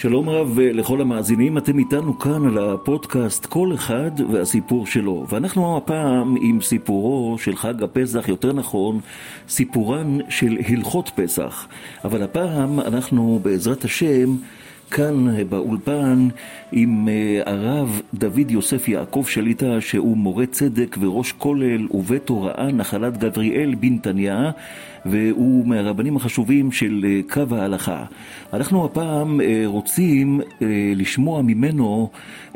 שלום רב לכל המאזינים, אתם איתנו כאן על הפודקאסט כל אחד והסיפור שלו. ואנחנו הפעם עם סיפורו של חג הפסח, יותר נכון, סיפורן של הלכות פסח. אבל הפעם אנחנו בעזרת השם כאן באולפן עם אה, הרב דוד יוסף יעקב שליטה שהוא מורה צדק וראש כולל ובית הוראה נחלת גבריאל בנתניה והוא מהרבנים החשובים של אה, קו ההלכה. אנחנו הפעם אה, רוצים לשמוע ממנו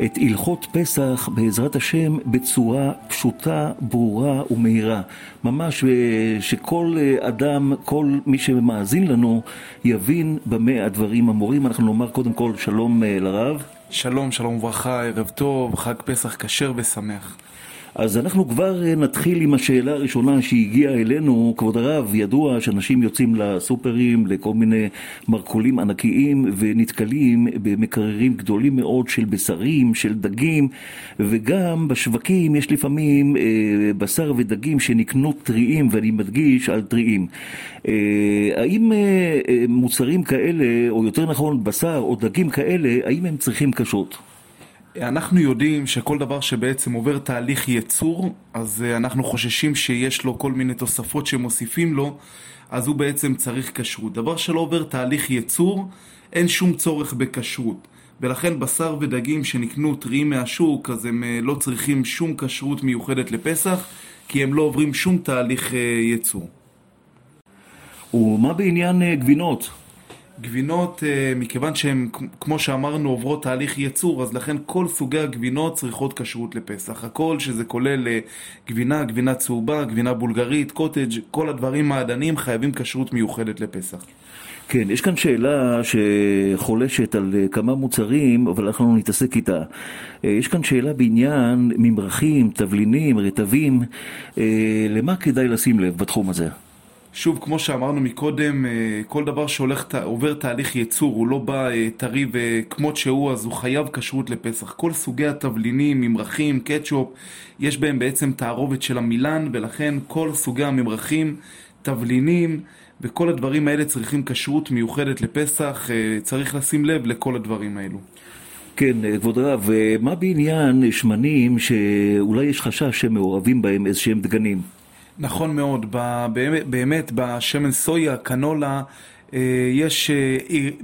את הלכות פסח בעזרת השם בצורה פשוטה, ברורה ומהירה. ממש שכל אדם, כל מי שמאזין לנו יבין במה הדברים אמורים. אנחנו נאמר קודם כל שלום לרב. שלום, שלום וברכה, ערב טוב, חג פסח כשר ושמח. אז אנחנו כבר אה, נתחיל עם השאלה הראשונה שהגיעה אלינו. כבוד הרב, ידוע שאנשים יוצאים לסופרים, לכל מיני מרכולים ענקיים, ונתקלים במקררים גדולים מאוד של בשרים, של דגים, וגם בשווקים יש לפעמים אה, בשר ודגים שנקנו טריים, ואני מדגיש על טריים. אה, האם אה, אה, מוצרים כאלה, או יותר נכון בשר או דגים כאלה, האם הם צריכים כשרות? אנחנו יודעים שכל דבר שבעצם עובר תהליך ייצור, אז אה, אנחנו חוששים שיש לו כל מיני תוספות שמוסיפים לו, אז הוא בעצם צריך כשרות. דבר שלא עובר תהליך ייצור, אין שום צורך בכשרות. ולכן בשר ודגים שנקנו טריים מהשוק, אז הם אה, לא צריכים שום כשרות מיוחדת לפסח, כי הם לא עוברים שום תהליך אה, ייצור. ומה בעניין גבינות? גבינות, אה, מכיוון שהן, כמו שאמרנו, עוברות תהליך ייצור, אז לכן כל סוגי הגבינות צריכות כשרות לפסח. הכל שזה כולל אה, גבינה, גבינה צהובה, גבינה בולגרית, קוטג', כל הדברים מעדנים חייבים כשרות מיוחדת לפסח. כן, יש כאן שאלה שחולשת על אה, כמה מוצרים, אבל אנחנו נתעסק איתה. יש כאן שאלה בעניין ממרחים, תבלינים, רטבים, למה כדאי לשים לב בתחום הזה? שוב, כמו שאמרנו מקודם, אה, כל דבר שעובר תהליך ייצור, הוא לא בא אה, טרי וכמות שהוא, אז הוא חייב כשרות לפסח. כל סוגי התבלינים, ממרחים, קטשופ, יש בהם בעצם תערובת של המילן, ולכן כל סוגי הממרחים, תבלינים, וכל הדברים האלה צריכים כשרות מיוחדת לפסח, אה, צריך לשים לב לכל הדברים האלו. כן, כבוד הרב, מה בעניין שמנים שאולי יש חשש שמעורבים בהם איזשהם דגנים? נכון מאוד, באמת, באמת בשמן סויה, קנולה, אה, יש אה,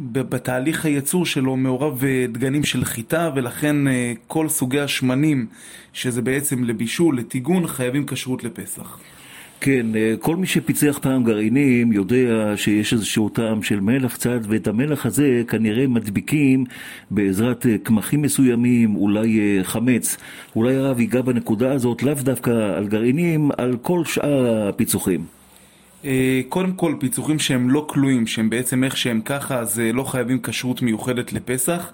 בתהליך הייצור שלו מעורב אה, דגנים של חיטה ולכן כל סוגי השמנים שזה בעצם לבישול, לטיגון, חייבים כשרות לפסח. כן, אה, כל מי שפיצח פעם גרעינים יודע שיש איזשהו טעם של מלח קצת, ואת המלח הזה כנראה מדביקים בעזרת אה, קמחים מסוימים, אולי אה, חמץ. אולי הרב ייגע בנקודה הזאת, לאו דווקא על גרעינים, על כל שאר הפיצוחים. קודם כל, פיצוחים שהם לא כלואים, שהם בעצם איך שהם ככה, אז לא חייבים כשרות מיוחדת לפסח.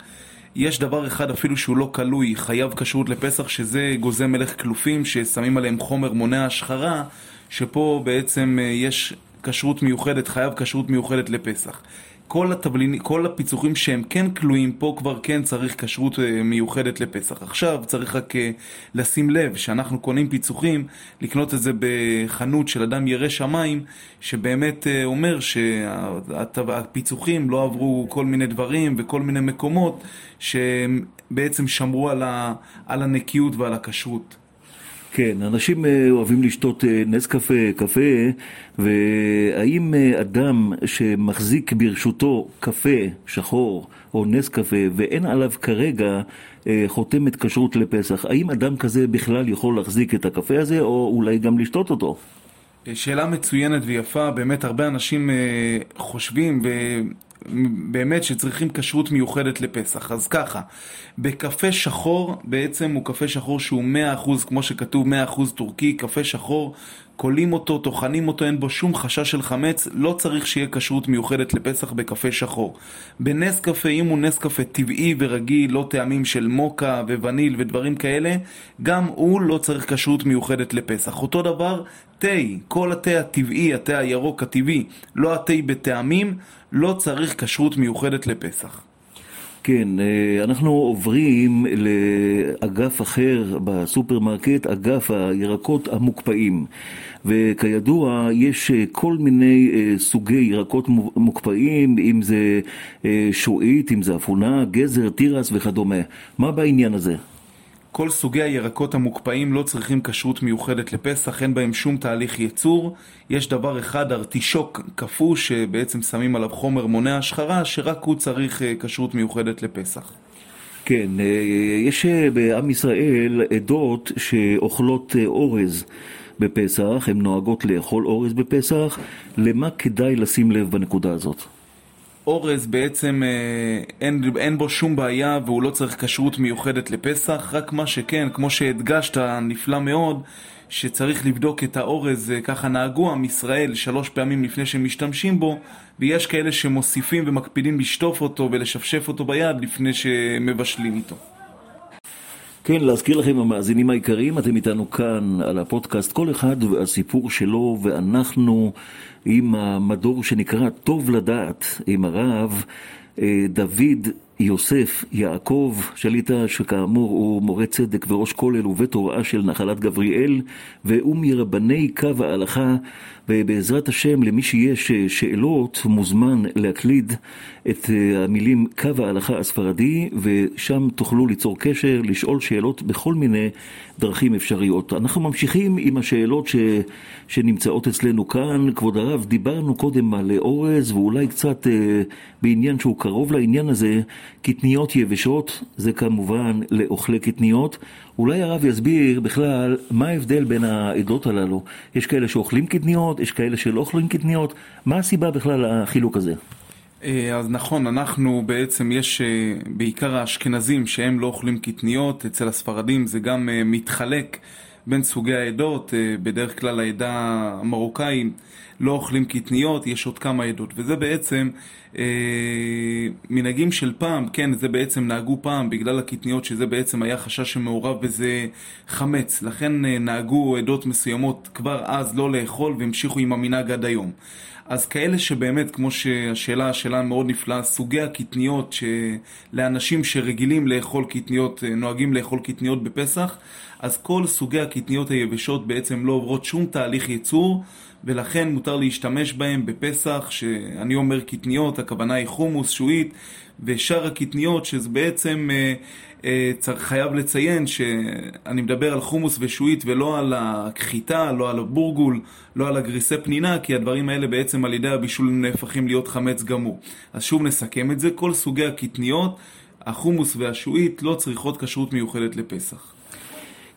יש דבר אחד אפילו שהוא לא כלוי, חייב כשרות לפסח, שזה גוזי מלך כלופים ששמים עליהם חומר מונע השחרה. שפה בעצם אה, יש כשרות מיוחדת, חייב כשרות מיוחדת לפסח. כל, התבלין, כל הפיצוחים שהם כן כלואים פה כבר כן צריך כשרות אה, מיוחדת לפסח. עכשיו צריך רק אה, לשים לב שאנחנו קונים פיצוחים, לקנות את זה בחנות של אדם ירא שמיים, שבאמת אומר שהפיצוחים לא עברו כל מיני דברים וכל מיני מקומות שבעצם שמרו על, ה, על הנקיות ועל הכשרות. כן, אנשים אה, אוהבים לשתות אה, נס קפה, קפה, והאם אה, אדם שמחזיק ברשותו קפה שחור או נס קפה ואין עליו כרגע חותמת כשרות לפסח, האם אדם כזה בכלל יכול להחזיק את הקפה הזה או אולי גם לשתות אותו? שאלה מצוינת ויפה, באמת הרבה אנשים חושבים באמת שצריכים כשרות מיוחדת לפסח. אז ככה, בקפה שחור, בעצם הוא קפה שחור שהוא 100%, כמו שכתוב 100% טורקי, קפה שחור, קולים אותו, טוחנים אותו, אין בו שום חשש של חמץ, לא צריך שיהיה כשרות מיוחדת לפסח בקפה שחור. בנס קפה, אם הוא נס קפה טבעי ורגיל, לא טעמים של מוקה ווניל ודברים כאלה, גם הוא לא צריך כשרות מיוחדת לפסח. אותו דבר, תה, כל התה הטבעי, התה הירוק הטבעי, לא התה בטעמים, לא צריך כשרות מיוחדת לפסח. כן, אה, אנחנו עוברים לאגף אחר בסופרמרקט, אגף הירקות המוקפאים. וכידוע, יש אה, כל מיני אה, סוגי ירקות מוקפאים, אם זה שועית, אם זה אפונה, גזר, תירס וכדומה. מה בעניין הזה? כל סוגי הירקות המוקפאים לא צריכים כשרות מיוחדת לפסח, אין בהם שום תהליך ייצור. יש דבר אחד, ארטישוק קפוא, שבעצם שמים עליו חומר מונע השחרה, שרק הוא צריך אה, כשרות מיוחדת לפסח. כן, אה, יש אה, בעם ישראל עדות שאוכלות אורז בפסח, הן נוהגות לאכול אורז בפסח. למה כדאי לשים לב בנקודה הזאת? אורז בעצם אה, אין, אין בו שום בעיה והוא לא צריך כשרות מיוחדת לפסח, רק מה שכן, כמו שהדגשת נפלא מאוד, שצריך לבדוק את האורז, אה, ככה נהגו עם ישראל שלוש פעמים לפני שמשתמשים בו, ויש כאלה שמוסיפים ומקפידים לשטוף אותו ולשפשף אותו ביד לפני שמבשלים איתו. כן, להזכיר לכם המאזינים העיקריים, אתם איתנו כאן על הפודקאסט כל אחד והסיפור שלו, ואנחנו עם המדור שנקרא טוב לדעת, עם הרב אה, דוד יוסף יעקב שליטה, שכאמור הוא מורה צדק וראש כולל ובית הוראה של נחלת גבריאל, והוא מרבני קו ההלכה, ובעזרת השם למי שיש שאלות מוזמן להקליד את אה, המילים קו ההלכה הספרדי, ושם תוכלו ליצור קשר, לשאול שאלות בכל מיני דרכים אפשריות. אנחנו ממשיכים עם השאלות ש... שנמצאות אצלנו כאן. כבוד הרב, דיברנו קודם על אורז, ואולי קצת אה, בעניין שהוא קרוב לעניין הזה, קטניות יבשות, זה כמובן לאוכלי קטניות. אולי הרב יסביר בכלל מה ההבדל בין העדות הללו. יש כאלה שאוכלים קטניות, יש כאלה שלא אוכלים קטניות. מה הסיבה בכלל לחילוק הזה? אה, אז נכון, אנחנו בעצם, יש אה, בעיקר האשכנזים שהם לא אוכלים קטניות, אצל הספרדים זה גם אה, מתחלק בין סוגי העדות, בדרך כלל העדה המרוקאית לא אוכלים קטניות, יש עוד כמה עדות, וזה בעצם אה, מנהגים של פעם, כן, זה בעצם נהגו פעם בגלל הקטניות, שזה בעצם היה חשש שמעורב בזה חמץ, לכן אה, נהגו עדות מסוימות כבר אז לא לאכול והמשיכו עם המנהג עד היום. אז כאלה שבאמת, כמו שהשאלה, השאלה מאוד נפלאה, סוגי הקטניות לאנשים שרגילים לאכול קטניות, אה, נוהגים לאכול קטניות בפסח, אז כל סוגי הקטניות היבשות בעצם לא עוברות שום תהליך ייצור, ולכן מותר להשתמש בהם בפסח, שאני אומר קטניות, הכוונה היא חומוס, שועית, ושאר הקטניות, שזה בעצם אה, אה, צריך, חייב לציין שאני מדבר על חומוס ושועית ולא על הכחיטה, לא על הבורגול, לא על הגריסי פנינה, כי הדברים האלה בעצם על ידי הבישול נהפכים להיות חמץ גמור. אז שוב נסכם את זה, כל סוגי הקטניות, החומוס והשועית לא צריכות כשרות מיוחדת לפסח.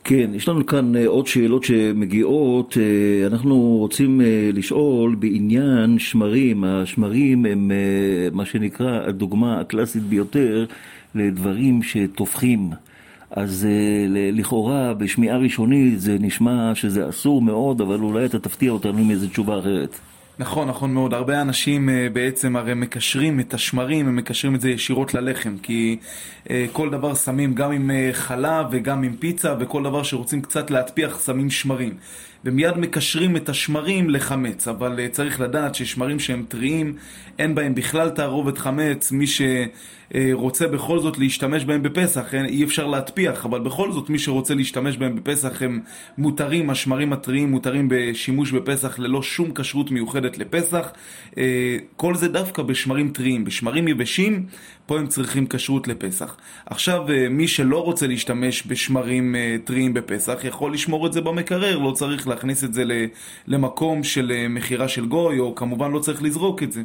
כן, יש לנו כאן אה, עוד שאלות שמגיעות. אה, אנחנו רוצים אה, לשאול בעניין שמרים. השמרים הם מה שנקרא הדוגמה הקלאסית ביותר לדברים שטופחים. אז לכאורה בשמיעה ראשונית זה נשמע שזה אסור מאוד, אבל אולי אתה תפתיע אותנו עם איזו תשובה אחרת. נכון, נכון מאוד. הרבה אנשים uh, בעצם הרי מקשרים את השמרים, הם מקשרים את זה ישירות ללחם, כי uh, כל דבר שמים גם עם uh, חלב וגם עם פיצה, וכל דבר שרוצים קצת להטפיח שמים שמרים. ומיד מקשרים את השמרים לחמץ, אבל uh, צריך לדעת ששמרים שהם טריים, אין בהם בכלל תערובת חמץ, מי שרוצה בכל זאת להשתמש בהם בפסח, אי אפשר להטפיח, אבל בכל זאת מי שרוצה להשתמש בהם בפסח הם מותרים, השמרים הטריים מותרים בשימוש בפסח ללא שום כשרות מיוחדת לפסח, uh, כל זה דווקא בשמרים טריים, בשמרים יבשים, פה הם צריכים כשרות לפסח. עכשיו, uh, מי שלא רוצה להשתמש בשמרים uh, טריים בפסח, יכול לשמור את זה במקרר, לא צריך להכניס את זה למקום של אה, מכירה של גוי, או כמובן לא צריך לזרוק את זה.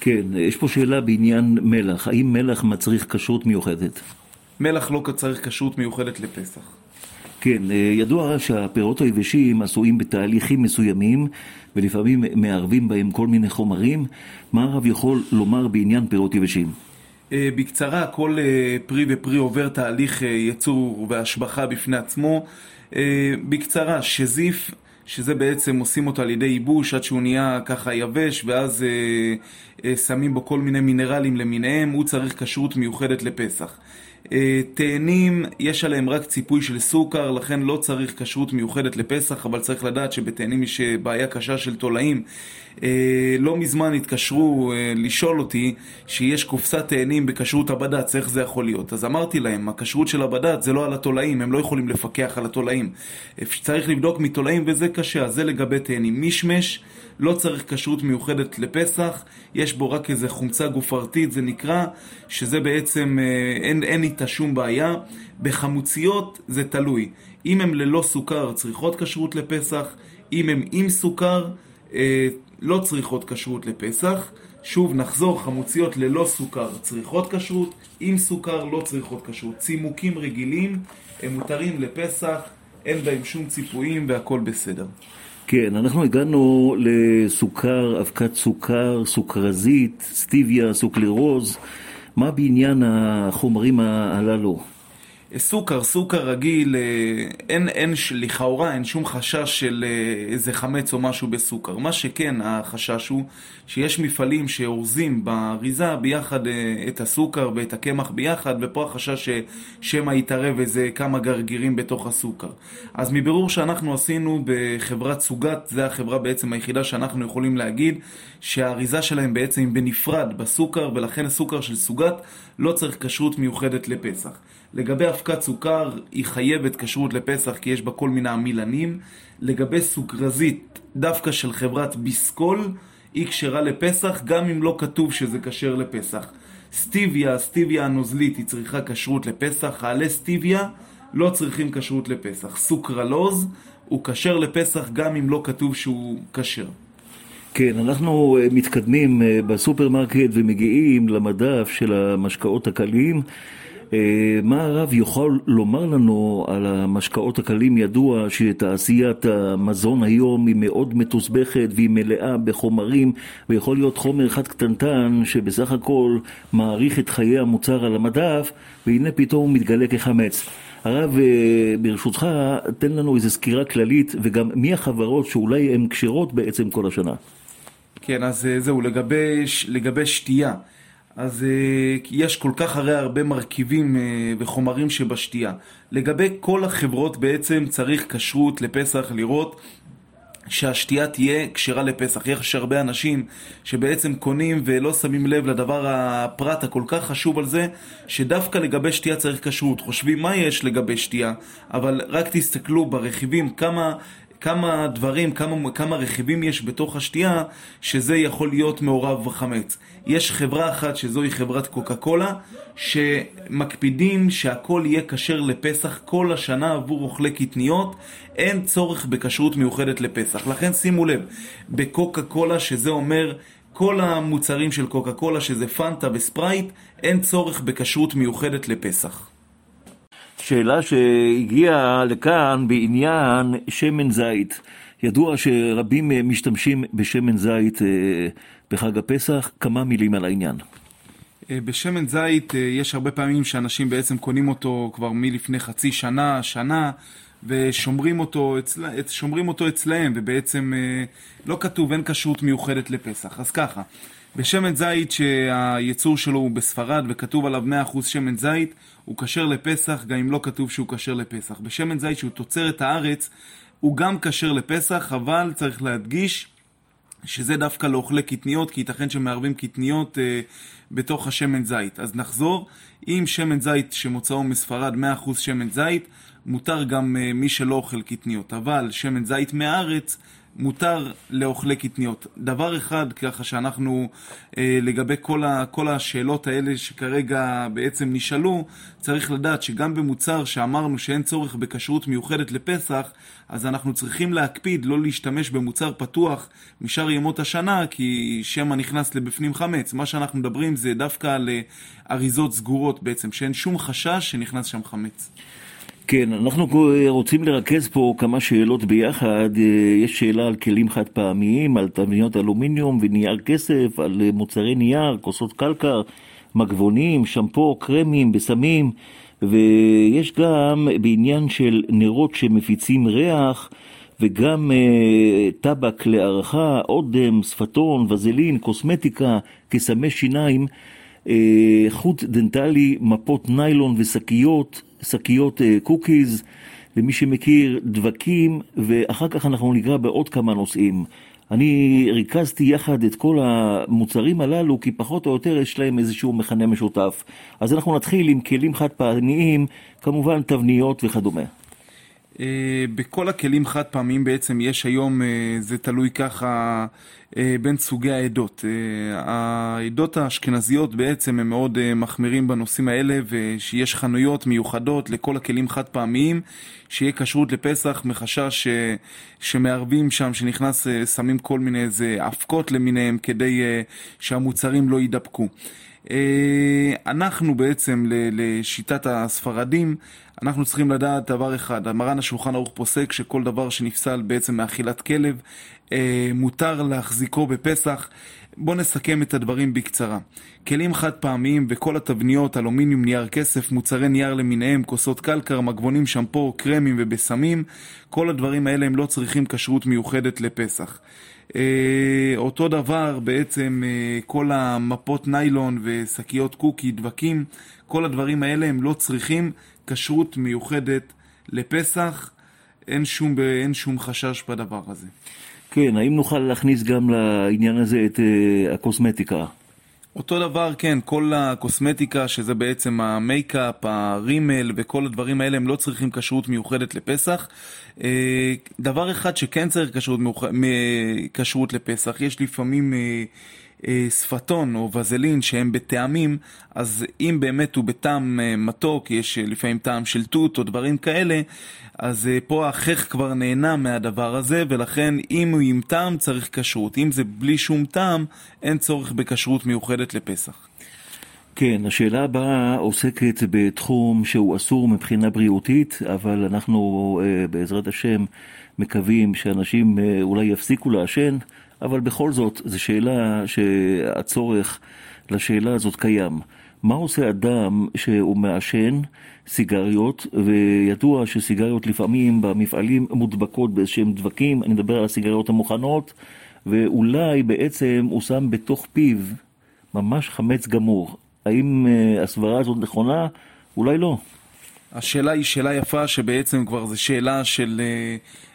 כן, יש פה שאלה בעניין מלח. האם מלח מצריך כשרות מיוחדת? מלח לא צריך כשרות מיוחדת לפסח. כן, אה, ידוע שהפירות היבשים עשויים בתהליכים מסוימים ולפעמים מערבים בהם כל מיני חומרים. מה הרב יכול לומר בעניין פירות יבשים? אה, בקצרה, כל פרי ופרי עובר תהליך ייצור והשבחה בפני עצמו. אה, בקצרה, שזיף, שזה בעצם עושים אותו על ידי ייבוש עד שהוא נהיה ככה יבש ואז אה, אה, שמים בו כל מיני מינרלים למיניהם, הוא צריך כשרות מיוחדת לפסח. אה, תאנים, יש עליהם רק ציפוי של סוכר, לכן לא צריך כשרות מיוחדת לפסח, אבל צריך לדעת שבתאנים יש אה, בעיה קשה של תולעים. אה, לא מזמן התקשרו אה, לשאול אותי שיש קופסת תאנים בכשרות הבד"ץ, איך זה יכול להיות? אז אמרתי להם, הכשרות של הבד"ץ זה לא על התולעים, הם לא יכולים לפקח על התולעים. צריך לבדוק מתולעים וזה קשה, אז זה לגבי תאנים. מישמש לא צריך כשרות מיוחדת לפסח, יש בו רק איזה חומצה גופרתית, זה נקרא, שזה בעצם, אה, אין, אין איתה שום בעיה. בחמוציות זה תלוי. אם הם ללא סוכר צריכות כשרות לפסח, אם הם עם סוכר אה, לא צריכות כשרות לפסח. שוב נחזור, חמוציות ללא סוכר צריכות כשרות, עם סוכר לא צריכות כשרות. צימוקים רגילים הם מותרים לפסח, אין בהם שום ציפויים והכל בסדר. כן, אנחנו הגענו לסוכר, אבקת סוכר, סוכרזית, סטיביה, סוקלרוז. מה בעניין החומרים הללו? סוכר, סוכר רגיל, אה, אין, אין, לכאורה אין שום חשש של אה, איזה חמץ או משהו בסוכר. מה שכן, החשש הוא שיש מפעלים שאורזים באריזה ביחד אה, את הסוכר ואת הקמח ביחד, ופה החשש ששמא יתערב איזה כמה גרגירים בתוך הסוכר. אז מבירור שאנחנו עשינו בחברת סוגת, זה החברה בעצם היחידה שאנחנו יכולים להגיד שהאריזה שלהם בעצם בנפרד בסוכר, ולכן הסוכר של סוגת לא צריך כשרות מיוחדת לפסח. לגבי אבקת סוכר, היא חייבת כשרות לפסח כי יש בה כל מיני עמילנים. לגבי סוכרזית, דווקא של חברת ביסקול, היא כשרה לפסח, גם אם לא כתוב שזה כשר לפסח. סטיביה, סטיביה הנוזלית, היא צריכה כשרות לפסח. העלה סטיביה לא צריכים כשרות לפסח. סוכרלוז הוא כשר לפסח גם אם לא כתוב שהוא כשר. כן, אנחנו אה, מתקדמים אה, בסופרמרקט ומגיעים למדף של המשקאות הקלים. אה, מה הרב יכול לומר לנו על המשקאות הקלים? ידוע שתעשיית המזון היום היא מאוד מתוסבכת והיא מלאה בחומרים ויכול להיות חומר אחד קטנטן שבסך הכל מעריך את חיי המוצר על המדף והנה פתאום הוא מתגלה כחמץ. הרב, אה, ברשותך, תן לנו איזו סקירה כללית וגם מי החברות שאולי הן כשרות בעצם כל השנה. כן, אז אה, זהו, לגבי, לגבי שתייה. אז uh, יש כל כך הרי הרבה מרכיבים uh, וחומרים שבשתייה. לגבי כל החברות בעצם צריך כשרות לפסח לראות שהשתייה תהיה כשרה לפסח. יש הרבה אנשים שבעצם קונים ולא שמים לב לדבר הפרט הכל כך חשוב על זה, שדווקא לגבי שתייה צריך כשרות. חושבים מה יש לגבי שתייה, אבל רק תסתכלו ברכיבים כמה כמה דברים, כמה, כמה רכיבים יש בתוך השתייה, שזה יכול להיות מעורב בחמץ. יש חברה אחת שזוהי חברת קוקה קולה, שמקפידים שהכל יהיה כשר לפסח כל השנה עבור אוכלי קטניות, אין צורך בכשרות מיוחדת לפסח. לכן שימו לב, בקוקה קולה, שזה אומר כל המוצרים של קוקה קולה, שזה פנטה וספרייט, אין צורך בכשרות מיוחדת לפסח. שאלה שהגיעה לכאן בעניין שמן זית. ידוע שרבים משתמשים בשמן זית אה, בחג הפסח, כמה מילים על העניין. אה, בשמן זית אה, יש הרבה פעמים שאנשים בעצם קונים אותו כבר מלפני חצי שנה, שנה, ושומרים אותו, אצל... שומרים אותו אצלהם, ובעצם לא כתוב, אין כשרות מיוחדת לפסח. אז ככה, בשמן זית שהייצור שלו הוא בספרד וכתוב עליו 100% שמן זית, הוא כשר לפסח גם אם לא כתוב שהוא כשר לפסח. בשמן זית שהוא תוצרת הארץ, הוא גם כשר לפסח, אבל צריך להדגיש שזה דווקא לאוכלי קטניות, כי ייתכן שמערבים קטניות אה, בתוך השמן זית. אז נחזור, אם שמן זית שמוצאו מספרד 100% שמן זית, מותר גם אה, מי שלא אוכל קטניות. אבל שמן זית מהארץ, מותר לאוכלי קטניות. דבר אחד, ככה שאנחנו, אה, לגבי כל, ה, כל השאלות האלה שכרגע בעצם נשאלו, צריך לדעת שגם במוצר שאמרנו שאין צורך בכשרות מיוחדת לפסח, אז אנחנו צריכים להקפיד לא להשתמש במוצר פתוח משאר ימות השנה, כי שמא נכנס לבפנים חמץ. מה שאנחנו מדברים זה דווקא על אריזות סגורות בעצם, שאין שום חשש שנכנס שם חמץ. כן, אנחנו רוצים לרכז פה כמה שאלות ביחד. אה, יש שאלה על כלים חד פעמיים, על תבניות אלומיניום ונייר כסף, על אה, מוצרי נייר, כוסות קלקר, מגבונים, שמפו, קרמים, בשמים, ויש גם בעניין של נרות שמפיצים ריח, וגם אה, טבק להערכה, אודם, שפתון, וזלין, קוסמטיקה, קסמי שיניים, חוט דנטלי, מפות ניילון ושקיות. שקיות אה, קוקיז, למי שמכיר, דבקים, ואחר כך אנחנו ניגע בעוד כמה נושאים. אני ריכזתי יחד את כל המוצרים הללו, כי פחות או יותר יש להם איזשהו מכנה משותף. אז אנחנו נתחיל עם כלים חד פעמיים, כמובן תבניות וכדומה. אה, בכל הכלים חד פעמיים בעצם יש היום, אה, זה תלוי ככה אה, בין סוגי העדות. העדות האשכנזיות בעצם הם מאוד מחמירים בנושאים האלה ושיש חנויות מיוחדות לכל הכלים חד פעמיים שיהיה כשרות לפסח מחשש שמערבים שם, שנכנס, שמים כל מיני איזה אבקות למיניהם כדי שהמוצרים לא יידבקו. אנחנו בעצם לשיטת הספרדים אנחנו צריכים לדעת דבר אחד, מרן השולחן ערוך פוסק שכל דבר שנפסל בעצם מאכילת כלב, אה, מותר להחזיקו בפסח. בואו נסכם את הדברים בקצרה. כלים חד פעמיים וכל התבניות, אלומיניום, נייר כסף, מוצרי נייר למיניהם, כוסות קלקר, מגבונים, שמפו, קרמים ובשמים, כל הדברים האלה הם לא צריכים כשרות מיוחדת לפסח. אה, אותו דבר בעצם אה, כל המפות ניילון ושקיות קוקי, דבקים, כל הדברים האלה הם לא צריכים כשרות מיוחדת לפסח, אין שום, אין שום חשש בדבר הזה. כן, האם נוכל להכניס גם לעניין הזה את uh, הקוסמטיקה? אותו דבר, כן, כל הקוסמטיקה, שזה בעצם המייקאפ, הרימל וכל הדברים האלה, הם לא צריכים כשרות מיוחדת לפסח. אה, דבר אחד שכן צריך כשרות, מיוח... לפסח, יש לפעמים אה, שפתון או וזלין שהם בטעמים, אז אם באמת הוא בטעם אה, מתוק, יש אה, לפעמים טעם של תות או דברים כאלה, אז פה החך כבר נהנה מהדבר הזה, ולכן אם הוא עם טעם צריך כשרות. אם זה בלי שום טעם, אין צורך בכשרות מיוחדת לפסח. כן, השאלה הבאה עוסקת בתחום שהוא אסור מבחינה בריאותית, אבל אנחנו בעזרת השם מקווים שאנשים אולי יפסיקו לעשן. אבל בכל זאת, זו שאלה שהצורך לשאלה הזאת קיים. מה עושה אדם שהוא מעשן סיגריות, וידוע שסיגריות לפעמים במפעלים מודבקות באיזשהם דבקים, אני מדבר על הסיגריות המוכנות, ואולי בעצם הוא שם בתוך פיו ממש חמץ גמור. האם uh, הסברה הזאת נכונה? אולי לא. השאלה היא שאלה יפה, שבעצם כבר זו שאלה של...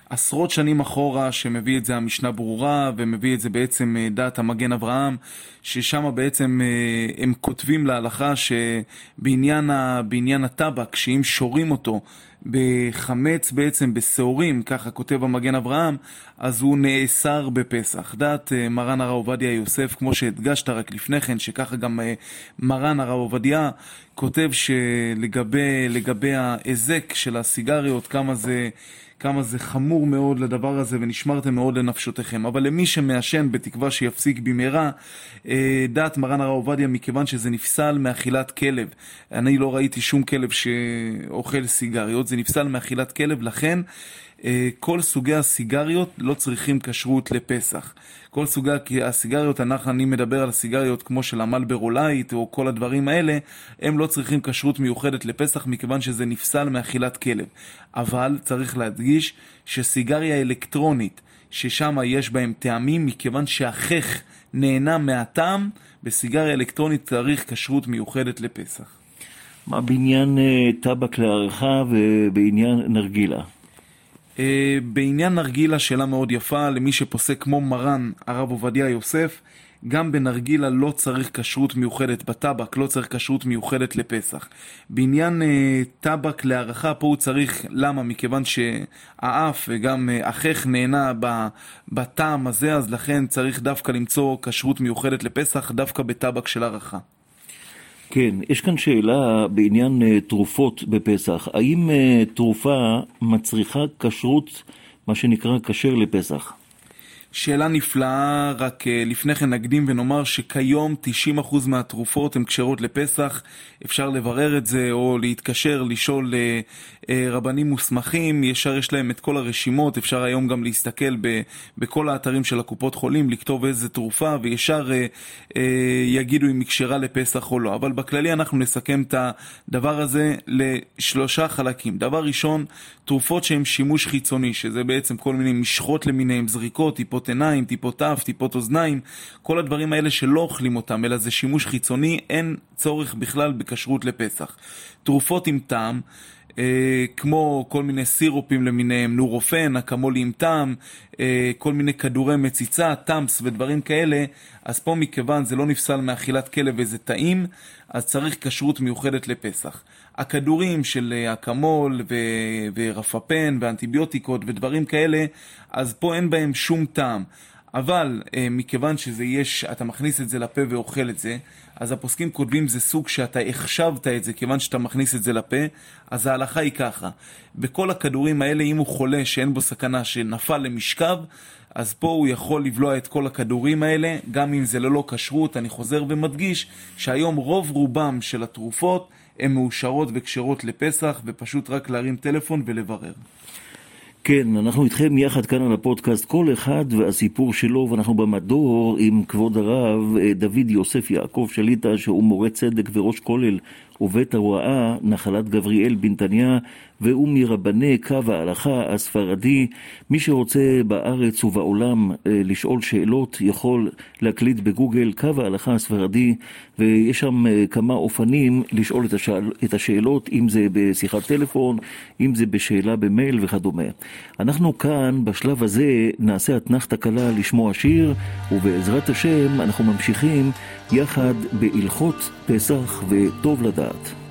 עשרות שנים אחורה, שמביא את זה המשנה ברורה, ומביא את זה בעצם אה, דעת המגן אברהם, ששם בעצם אה, הם כותבים להלכה שבעניין הטבק, שאם שורים אותו בחמץ בעצם, בשעורים, ככה כותב המגן אברהם, אז הוא נאסר בפסח. דעת אה, מרן הרב עובדיה יוסף, כמו שהדגשת רק לפני כן, שככה גם מרן הרב עובדיה כותב שלגבי ההיזק של הסיגריות, כמה זה... כמה זה חמור מאוד לדבר הזה ונשמרתם מאוד לנפשותיכם. אבל למי שמעשן בתקווה שיפסיק במהרה, אה, דעת מרן הרב עובדיה, מכיוון שזה נפסל מאכילת כלב. אני לא ראיתי שום כלב שאוכל סיגריות, זה נפסל מאכילת כלב, לכן כל סוגי הסיגריות לא צריכים כשרות לפסח. כל סוגי הסיגריות, אנחנו, אני מדבר על סיגריות כמו של המלברולייט או כל הדברים האלה, הם לא צריכים כשרות מיוחדת לפסח מכיוון שזה נפסל מאכילת כלב. אבל צריך להדגיש שסיגריה אלקטרונית, ששם יש בהם טעמים, מכיוון שהחך נהנה מהטעם, בסיגריה אלקטרונית צריך כשרות מיוחדת לפסח. מה בעניין אה, טבק להערכה ובעניין נרגילה? אה, בעניין נרגילה, שאלה מאוד יפה, למי שפוסק כמו מרן הרב עובדיה יוסף, גם בנרגילה לא צריך כשרות מיוחדת, בטבק לא צריך כשרות מיוחדת לפסח. בעניין אה, טבק להערכה, פה הוא צריך, למה? מכיוון שהאף וגם אה, נהנה בטעם הזה, אז לכן צריך דווקא למצוא כשרות מיוחדת לפסח, דווקא בטבק של הערכה. כן, יש כאן שאלה בעניין uh, תרופות בפסח. האם uh, תרופה מצריכה כשרות, מה שנקרא כשר לפסח? שאלה נפלאה, רק uh, לפני כן נקדים ונאמר שכיום 90% מהתרופות הן כשרות לפסח, אפשר לברר את זה או להתקשר, לשאול uh, uh, רבנים מוסמכים, ישר יש להם את כל הרשימות, אפשר היום גם להסתכל בכל האתרים של הקופות חולים, לכתוב איזה תרופה וישר יגידו אם היא כשרה לפסח או לא. אבל בכללי אנחנו נסכם את הדבר הזה לשלושה חלקים. דבר ראשון, תרופות שהן שימוש חיצוני, שזה בעצם כל מיני משחות למיניהם, זריקות, טיפות עיניים, טיפות אף, טיפות אוזניים, כל הדברים האלה שלא אוכלים אותם, אלא זה שימוש חיצוני, אין צורך בכלל בכשרות לפסח. תרופות עם טעם, כמו כל מיני סירופים למיניהם, נורופן, אקמול עם טעם, אה, כל מיני כדורי מציצה, טאמפס ודברים כאלה, אז פה מכיוון זה לא נפסל מאכילת כלב וזה טעים, אז צריך כשרות מיוחדת לפסח. הכדורים של אה, אקמול ו- ורפפן ואנטיביוטיקות ודברים כאלה, אז פה אין בהם שום טעם. אבל אה, מכיוון שזה יש, אתה מכניס את זה לפה ואוכל את זה, אז הפוסקים כותבים זה סוג שאתה החשבת את זה כיוון שאתה מכניס את זה לפה, אז ההלכה היא ככה, בכל הכדורים האלה אם הוא חולה שאין בו סכנה שנפל למשכב, אז פה הוא יכול לבלוע את כל הכדורים האלה, גם אם זה ללא כשרות, אני חוזר ומדגיש שהיום רוב רובם של התרופות הן מאושרות וכשרות לפסח, ופשוט רק להרים טלפון ולברר. כן, אנחנו איתכם יחד כאן על הפודקאסט, כל אחד והסיפור שלו, ואנחנו במדור עם כבוד הרב אה, דוד יוסף יעקב שליטה, שהוא מורה צדק וראש כולל ובית ההוראה, נחלת גבריאל בנתניה, והוא מרבני קו ההלכה הספרדי. מי שרוצה בארץ ובעולם אה, לשאול שאלות, יכול להקליט בגוגל קו ההלכה הספרדי, ויש שם אה, כמה אופנים לשאול את, השאל, את השאלות, אם זה בשיחת טלפון, אם זה בשאלה במייל וכדומה. אנחנו כאן, בשלב הזה, נעשה אתנחתא קלה לשמוע שיר, ובעזרת השם אנחנו ממשיכים יחד בהלכות פסח וטוב לדעת.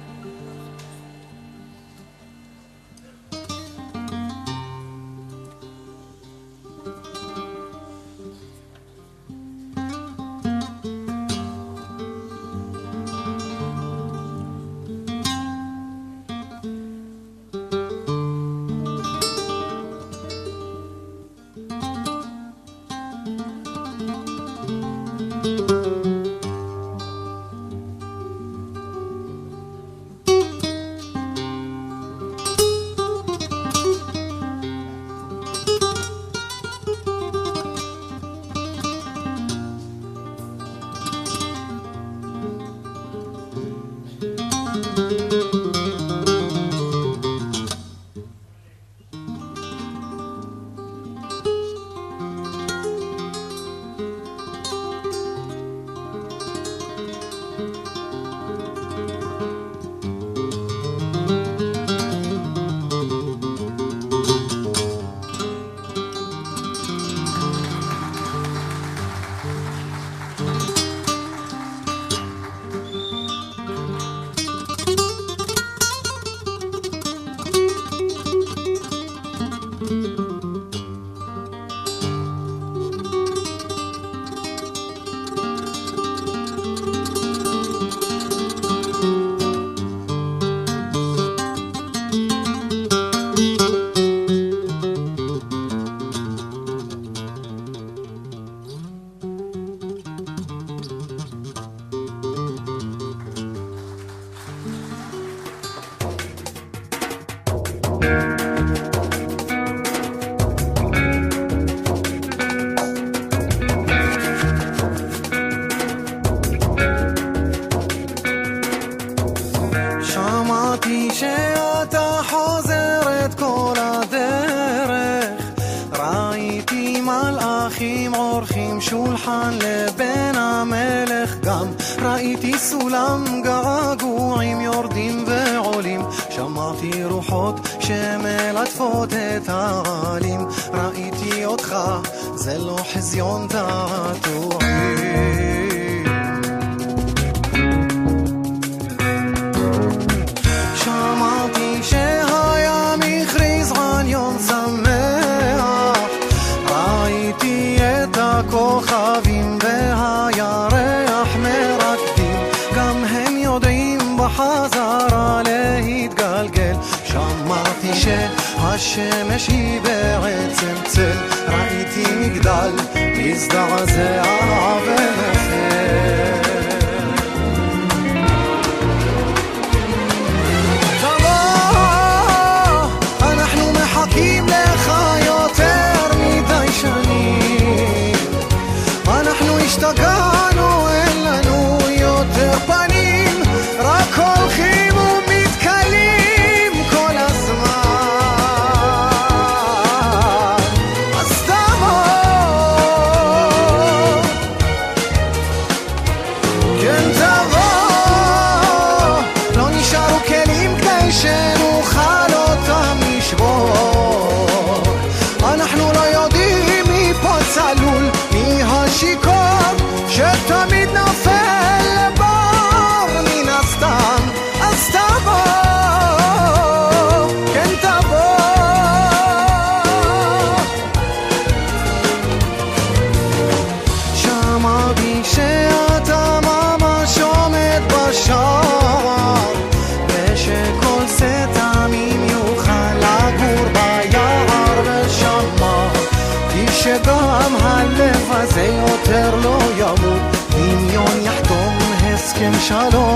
شلو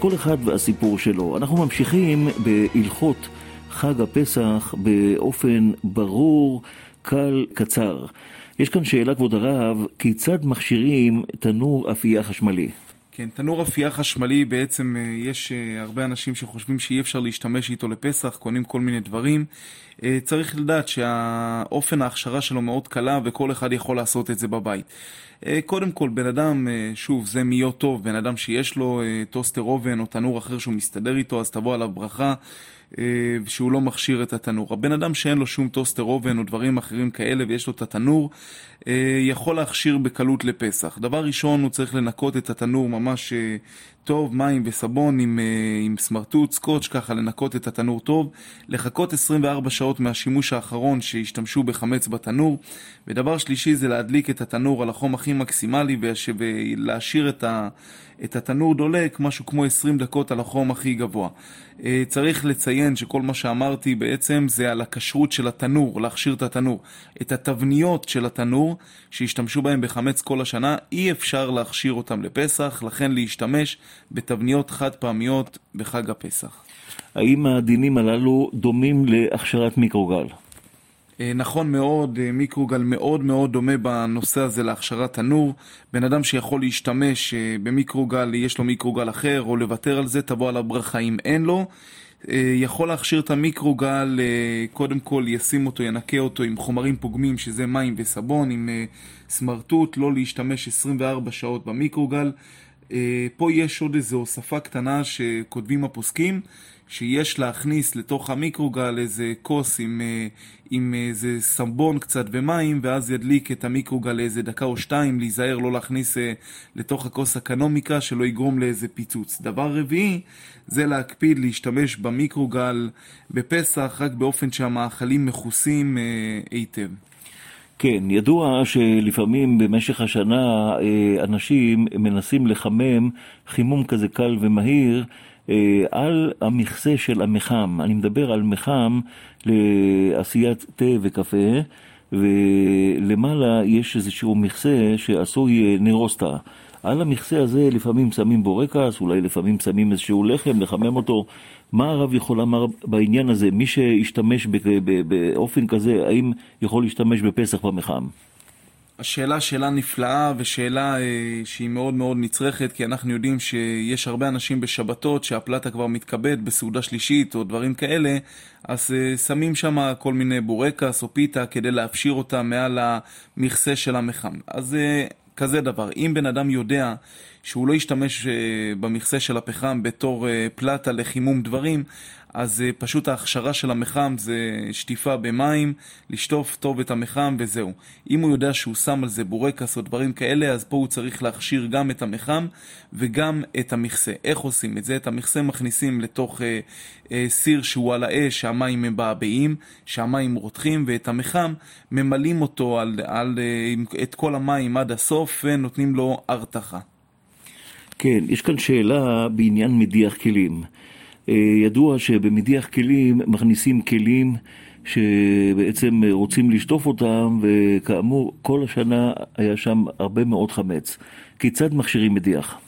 כל אחד והסיפור שלו. אנחנו ממשיכים בהלכות חג הפסח באופן ברור, קל, קצר. יש כאן שאלה, כבוד הרב, כיצד מכשירים תנור אפייה חשמלי? כן, תנור אפייה חשמלי בעצם אה, יש אה, הרבה אנשים שחושבים שאי אפשר להשתמש איתו לפסח, קונים כל מיני דברים. אה, צריך לדעת שהאופן ההכשרה שלו מאוד קלה וכל אחד יכול לעשות את זה בבית. קודם כל, בן אדם, שוב, זה מיות טוב, בן אדם שיש לו טוסטר אובן או תנור אחר שהוא מסתדר איתו, אז תבוא עליו ברכה. אה, שהוא לא מכשיר את התנור. הבן אדם שאין לו שום טוסטר אובן או דברים אחרים כאלה ויש לו את התנור, אה, יכול להכשיר בקלות לפסח. דבר ראשון, הוא צריך לנקות את התנור ממש אה, טוב, מים וסבון עם, עם סמרטוט, סקוץ', ככה לנקות את התנור טוב, לחכות 24 שעות מהשימוש האחרון שהשתמשו בחמץ בתנור, ודבר שלישי זה להדליק את התנור על החום הכי מקסימלי ולהשאיר את, ה, את התנור דולק משהו כמו 20 דקות על החום הכי גבוה. אה, צריך לציין שכל מה שאמרתי בעצם זה על הכשרות של התנור, להכשיר את התנור. את התבניות של התנור שהשתמשו בהם בחמץ כל השנה, אי אפשר להכשיר אותם לפסח, לכן להשתמש בתבניות חד פעמיות בחג הפסח. האם הדינים הללו דומים להכשרת מיקרוגל? אה, נכון מאוד, אה, מיקרוגל מאוד מאוד דומה בנושא הזה להכשרת תנור. בן אדם שיכול להשתמש אה, במיקרוגל, יש לו מיקרוגל אחר, או לוותר על זה, תבוא עליו ברכה אם אין לו. יכול להכשיר את המיקרוגל, קודם כל ישים אותו, ינקה אותו עם חומרים פוגמים, שזה מים וסבון, עם סמרטוט, לא להשתמש 24 שעות במיקרוגל. פה יש עוד איזו הוספה קטנה שכותבים הפוסקים, שיש להכניס לתוך המיקרוגל איזה כוס עם, עם איזה סבון קצת ומים, ואז ידליק את המיקרוגל לאיזה דקה או שתיים, להיזהר לא להכניס אה, לתוך הכוס אקנומיקה, שלא יגרום לאיזה פיצוץ. דבר רביעי, זה להקפיד להשתמש במיקרוגל בפסח רק באופן שהמאכלים מכוסים אה, היטב. כן, ידוע שלפעמים במשך השנה אה, אנשים מנסים לחמם חימום כזה קל ומהיר אה, על המכסה של המחם. אני מדבר על מחם לעשיית תה וקפה, ולמעלה יש איזשהו מכסה שעשוי נירוסטה. על המכסה הזה לפעמים שמים בורקס, אולי לפעמים שמים איזשהו לחם, לחמם אותו. מה הרב יכול לומר בעניין הזה? מי ב- באופן כזה, האם יכול להשתמש בפסח במחם? השאלה שאלה נפלאה ושאלה אה, שהיא מאוד מאוד נצרכת כי אנחנו יודעים שיש הרבה אנשים בשבתות שהפלטה כבר מתכבד בסעודה שלישית או דברים כאלה אז אה, שמים שם כל מיני בורקס או פיתה כדי להפשיר אותה מעל המכסה של המחם. אז אה, כזה דבר, אם בן אדם יודע שהוא לא ישתמש אה, במכסה של הפחם בתור אה, פלטה לחימום דברים, אז uh, פשוט ההכשרה של המחם זה שטיפה במים, לשטוף טוב את המחם וזהו. אם הוא יודע שהוא שם על זה בורקס או דברים כאלה, אז פה הוא צריך להכשיר גם את המחם וגם את המכסה. איך עושים את זה? את המכסה מכניסים לתוך uh, uh, סיר שהוא על האש, שהמים מבעבעים, שהמים רותחים, ואת המחם ממלאים אותו על, על, uh, את כל המים עד הסוף ונותנים לו הרתחה. כן, יש כאן שאלה בעניין מדיח כלים. אה, ידוע שבמדיח כלים מכניסים כלים שבעצם רוצים לשטוף אותם, וכאמור, כל השנה היה שם הרבה מאוד חמץ. כיצד מכשירים מדיח?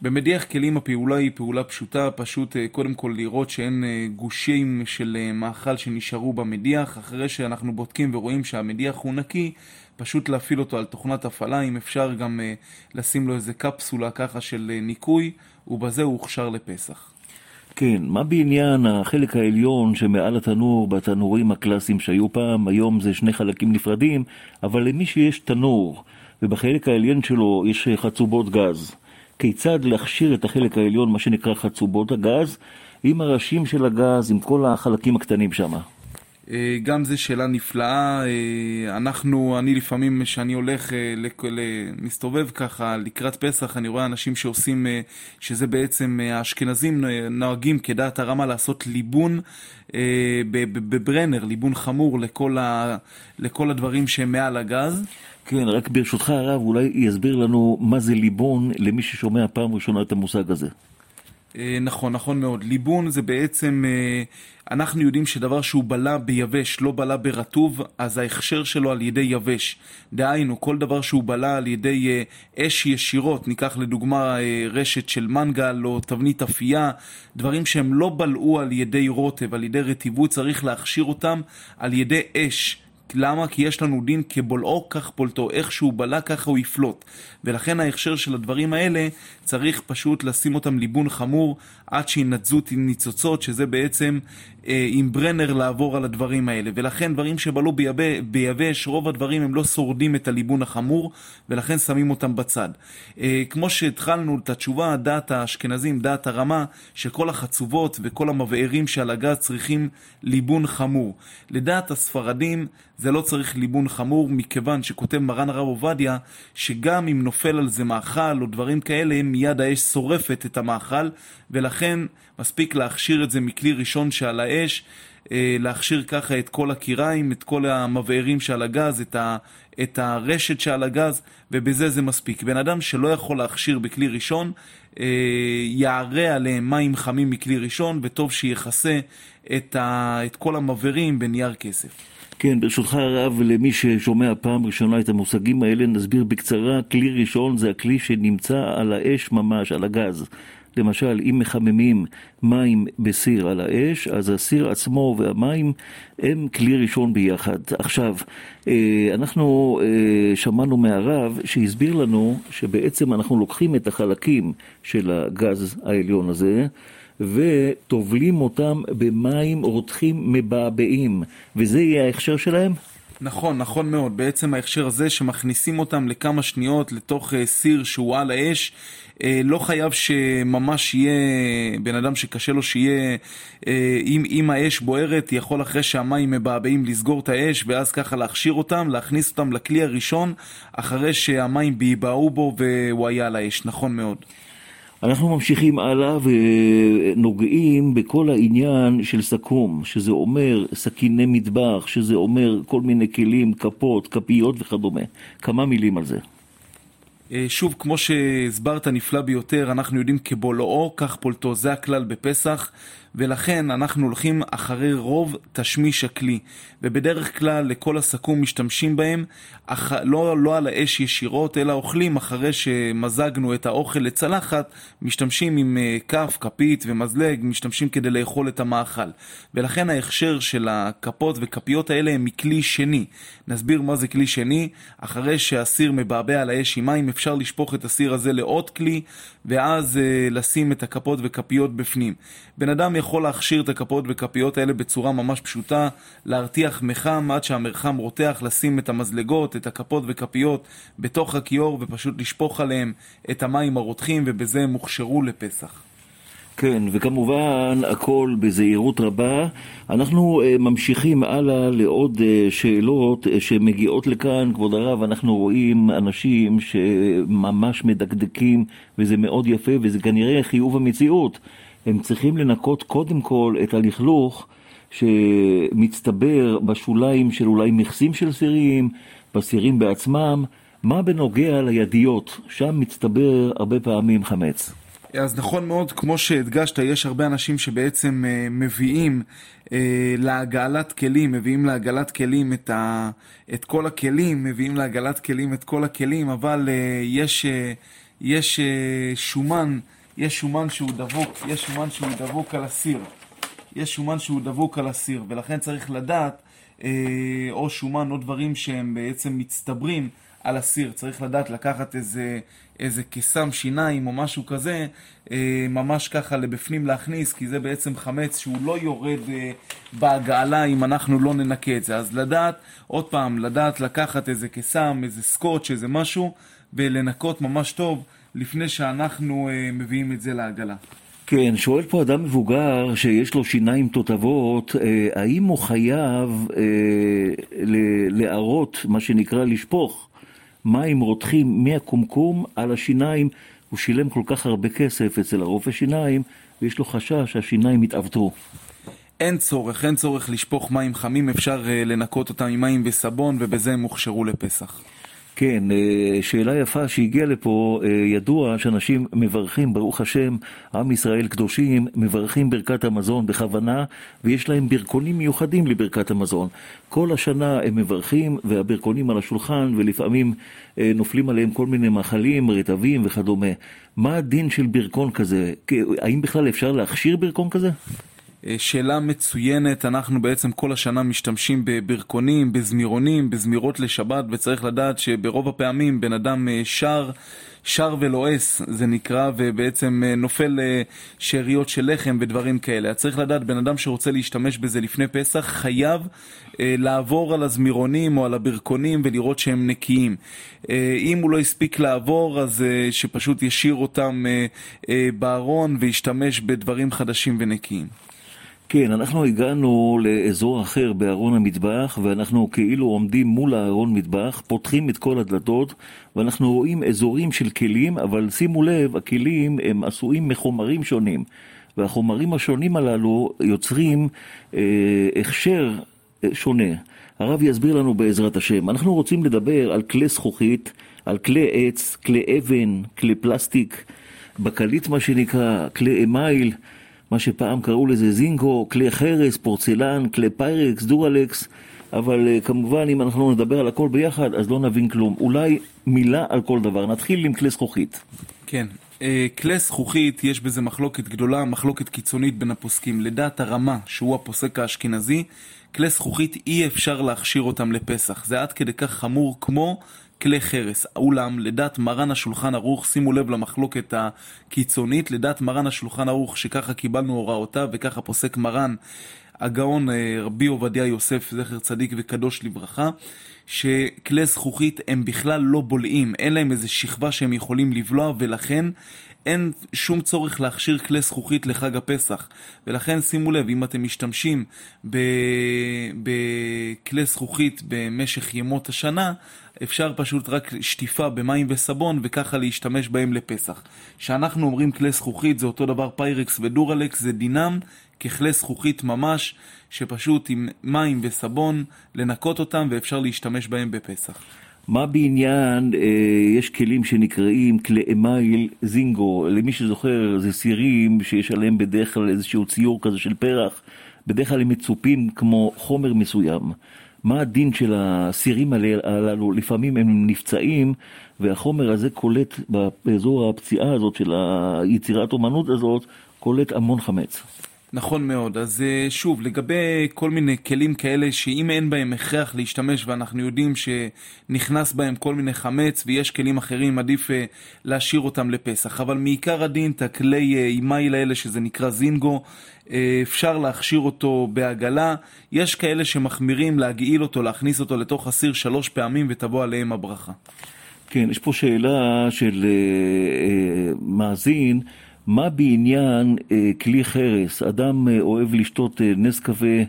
במדיח כלים הפעולה היא פעולה פשוטה, פשוט אה, קודם כל לראות שאין אה, גושים של מאכל שנשארו במדיח, אחרי שאנחנו בודקים ורואים שהמדיח הוא נקי, פשוט להפעיל אותו על תוכנת הפעלה, אם אפשר גם לשים לו איזה קפסולה ככה של ניקוי, ובזה הוא הוכשר לפסח. כן, מה בעניין החלק העליון שמעל התנור בתנורים הקלאסיים שהיו פעם, היום זה שני חלקים נפרדים, אבל למי שיש תנור ובחלק העליון שלו יש חצובות גז, כיצד להכשיר את החלק העליון, מה שנקרא חצובות הגז, עם הראשים של הגז, עם כל החלקים הקטנים שם? אה, גם זו שאלה נפלאה. אה, אנחנו, אני לפעמים, כשאני הולך, אה, מסתובב ככה לקראת פסח, אני רואה אנשים שעושים, שזה בעצם, האשכנזים נוהגים כדעת הרמה לעשות ליבון בברנר, ליבון חמור לכל, ה, לכל הדברים שהם מעל הגז. כן, רק ברשותך הרב, אולי יסביר לנו מה זה ליבון למי ששומע פעם ראשונה את המושג הזה. נכון, נכון מאוד. ליבון זה בעצם, אנחנו יודעים שדבר שהוא בלה ביבש, לא בלה ברטוב, אז ההכשר שלו על ידי יבש. דהיינו, כל דבר שהוא בלה על ידי אה, אש ישירות, ניקח לדוגמה רשת של מנגל או תבנית אפייה, דברים שהם לא בלעו על ידי רוטב, על ידי רטיבות, צריך להכשיר אותם על ידי אש. למה? כי יש לנו דין כבולעו כך פולטו, איך שהוא בלע ככה הוא יפלוט. ולכן ההכשר של הדברים האלה צריך פשוט לשים אותם ליבון חמור עד שינתזו ניצוצות, שזה בעצם אה, עם ברנר לעבור על הדברים האלה. ולכן דברים שבלעו ביבש, רוב הדברים הם לא שורדים את הליבון החמור, ולכן שמים אותם בצד. אה, כמו שהתחלנו את התשובה, דעת האשכנזים, דעת הרמה, שכל החצובות וכל המבערים שעל הגז צריכים ליבון חמור. לדעת הספרדים זה לא צריך ליבון חמור, מכיוון שכותב מרן הרב עובדיה, שגם אם נופל על זה מאכל או דברים כאלה, מיד האש שורפת את המאכל, ולכן מספיק להכשיר את זה מכלי ראשון שעל האש, אה, להכשיר ככה את כל הקיריים, את כל המבערים שעל הגז, את, ה, את הרשת שעל הגז, ובזה זה מספיק. בן אדם שלא יכול להכשיר בכלי ראשון, אה, יערה עליהם מים חמים מכלי ראשון, וטוב שיכסה את, ה, את כל המבערים בנייר כסף. כן, ברשותך הרב, למי ששומע פעם ראשונה את המושגים האלה, נסביר בקצרה, כלי ראשון זה הכלי שנמצא על האש ממש, על הגז. למשל, אם מחממים מים בסיר על האש, אז הסיר עצמו והמים הם כלי ראשון ביחד. עכשיו, אה, אנחנו אה, שמענו מהרב שהסביר לנו שבעצם אנחנו לוקחים את החלקים של הגז העליון הזה, וטובלים אותם במים רותחים מבעבעים, וזה יהיה ההכשר שלהם? נכון, נכון מאוד. בעצם ההכשר הזה שמכניסים אותם לכמה שניות לתוך אה, סיר שהוא על האש, אה, לא חייב שממש יהיה בן אדם שקשה לו שיהיה, אה, אם, אם האש בוערת, יכול אחרי שהמים מבעבעים לסגור את האש ואז ככה להכשיר אותם, להכניס אותם לכלי הראשון אחרי שהמים ביבעו בו והוא היה על האש. נכון מאוד. אנחנו ממשיכים הלאה ונוגעים בכל העניין של סכו"ם, שזה אומר סכיני מטבח, שזה אומר כל מיני כלים, כפות, כפיות וכדומה. כמה מילים על זה. אה, שוב, כמו שהסברת נפלא ביותר, אנחנו יודעים כבולעו, כך פולטו, זה הכלל בפסח. ולכן אנחנו הולכים אחרי רוב תשמיש הכלי. ובדרך כלל לכל הסכו"ם משתמשים בהם, אח... לא, לא על האש ישירות, אלא אוכלים אחרי שמזגנו את האוכל לצלחת, משתמשים עם אה, כף, כפית ומזלג, משתמשים כדי לאכול את המאכל. ולכן ההכשר של הכפות וכפיות האלה הם מכלי שני. נסביר מה זה כלי שני. אחרי שהסיר מבעבע על האש עם מים, אפשר לשפוך את הסיר הזה לעוד כלי, ואז uh, לשים את הכפות וכפיות בפנים. בן אדם יכול להכשיר את הכפות וכפיות האלה בצורה ממש פשוטה, להרתיח מחם עד שהמרחם רותח, לשים את המזלגות, את הכפות וכפיות בתוך הכיור ופשוט לשפוך עליהם את המים הרותחים ובזה הם הוכשרו לפסח. כן, וכמובן הכל בזהירות רבה. אנחנו uh, ממשיכים הלאה לעוד uh, שאלות uh, שמגיעות לכאן. כבוד הרב, אנחנו רואים אנשים שממש מדקדקים, וזה מאוד יפה, וזה כנראה חיוב המציאות. הם צריכים לנקות קודם כל את הלכלוך שמצטבר בשוליים של אולי מכסים של סירים, בסירים בעצמם. מה בנוגע לידיות? שם מצטבר הרבה פעמים חמץ. אז נכון מאוד, כמו שהדגשת, יש הרבה אנשים שבעצם uh, מביאים uh, לעגלת כלים, מביאים לעגלת כלים את, ה, את כל הכלים, מביאים לעגלת כלים את כל הכלים, אבל uh, יש, uh, יש uh, שומן, יש שומן שהוא דבוק, יש שומן שהוא דבוק על הסיר. יש שומן שהוא דבוק על הסיר, ולכן צריך לדעת, uh, או שומן או דברים שהם בעצם מצטברים על הסיר. צריך לדעת לקחת איזה... איזה קיסם שיניים או משהו כזה, אה, ממש ככה לבפנים להכניס, כי זה בעצם חמץ שהוא לא יורד אה, בהגעלה אם אנחנו לא ננקה את זה. אז לדעת, עוד פעם, לדעת לקחת איזה קיסם, איזה סקוץ', איזה משהו, ולנקות ממש טוב לפני שאנחנו אה, מביאים את זה לעגלה. כן, שואל פה אדם מבוגר שיש לו שיניים תותבות, האם הוא חייב להראות, מה שנקרא לשפוך, מים רותחים מהקומקום על השיניים. הוא שילם כל כך הרבה כסף אצל הרופא שיניים, ויש לו חשש שהשיניים יתעוותו. אין צורך, אין צורך לשפוך מים חמים, אפשר uh, לנקות אותם עם מים וסבון, ובזה הם הוכשרו לפסח. כן, אה, שאלה יפה שהגיעה לפה, אה, ידוע שאנשים מברכים, ברוך השם, עם ישראל קדושים, מברכים ברכת המזון בכוונה, ויש להם ברכונים מיוחדים לברכת המזון. כל השנה הם מברכים, והברכונים על השולחן, ולפעמים אה, נופלים עליהם כל מיני מאכלים, רטבים וכדומה. מה הדין של ברכון כזה? האם בכלל אפשר להכשיר ברכון כזה? אה, שאלה מצוינת, אנחנו בעצם כל השנה משתמשים בברכונים, בזמירונים, בזמירות לשבת, וצריך לדעת שברוב הפעמים בן אדם אה, שר, שר ולועס זה נקרא, ובעצם אה, נופל שאריות של לחם ודברים כאלה. אז צריך לדעת, בן אדם שרוצה להשתמש בזה לפני פסח, חייב לעבור על הזמירונים או על הברכונים ולראות שהם נקיים. אם הוא לא הספיק לעבור, אז שפשוט ישאיר אותם בארון וישתמש בדברים חדשים ונקיים. כן, אנחנו הגענו לאזור אחר בארון המטבח, ואנחנו כאילו עומדים מול הארון מטבח, פותחים את כל הדלתות, ואנחנו רואים אזורים של כלים, אבל שימו לב, הכלים הם עשויים מחומרים שונים, והחומרים השונים הללו יוצרים אה, הכשר אה, שונה. הרב יסביר לנו בעזרת השם. אנחנו רוצים לדבר על כלי זכוכית, על כלי עץ, כלי אבן, כלי פלסטיק, בקלית מה שנקרא, כלי אמייל. מה שפעם קראו לזה זינגו, כלי חרס, פורצלן, כלי פיירקס, דורלקס, אבל אה, כמובן אם אנחנו נדבר על הכל ביחד אז לא נבין כלום. אולי מילה על כל דבר. נתחיל עם כלי זכוכית. כן. Uh, כלי זכוכית, יש בזה מחלוקת גדולה, מחלוקת קיצונית בין הפוסקים. לדעת הרמה, שהוא הפוסק האשכנזי, כלי זכוכית אי אפשר להכשיר אותם לפסח. זה עד כדי כך חמור כמו כלי חרס. אולם, לדעת מרן השולחן ערוך, שימו לב למחלוקת הקיצונית, לדעת מרן השולחן ערוך, שככה קיבלנו הוראותיו וככה פוסק מרן הגאון אה, רבי עובדיה יוסף, זכר צדיק וקדוש לברכה, שכלי זכוכית הם בכלל לא בולעים, אין להם איזה שכבה שהם יכולים לבלוע, ולכן אין שום צורך להכשיר כלי זכוכית לחג הפסח. ולכן שימו לב, אם אתם משתמשים בכלי זכוכית במשך ימות השנה, אפשר פשוט רק שטיפה במים וסבון וככה להשתמש בהם לפסח. כשאנחנו אומרים כלי זכוכית זה אותו דבר פיירקס ודורלקס, זה דינם ככלי זכוכית ממש, שפשוט עם מים וסבון לנקות אותם ואפשר להשתמש בהם בפסח. מה בעניין, אה, יש כלים שנקראים כלי אמייל זינגו, למי שזוכר זה סירים שיש עליהם בדרך כלל איזשהו ציור כזה של פרח, בדרך כלל הם מצופים כמו חומר מסוים. מה הדין של הסירים הללו, לפעמים הם נפצעים והחומר הזה קולט באזור הפציעה הזאת של היצירת אומנות הזאת, קולט המון חמץ. נכון מאוד. אז אה, שוב, לגבי כל מיני כלים כאלה שאם אין בהם הכרח להשתמש ואנחנו יודעים שנכנס בהם כל מיני חמץ ויש כלים אחרים, עדיף אה, להשאיר אותם לפסח. אבל מעיקר הדין, את הכלי אה, אימייל האלה שזה נקרא זינגו, אפשר להכשיר אותו בעגלה. יש כאלה שמחמירים להגעיל אותו, להכניס אותו לתוך הסיר שלוש פעמים ותבוא עליהם הברכה. כן, יש פה שאלה של מאזין. מה בעניין אה, כלי חרס? אדם אה, אוהב לשתות אה, נס קפה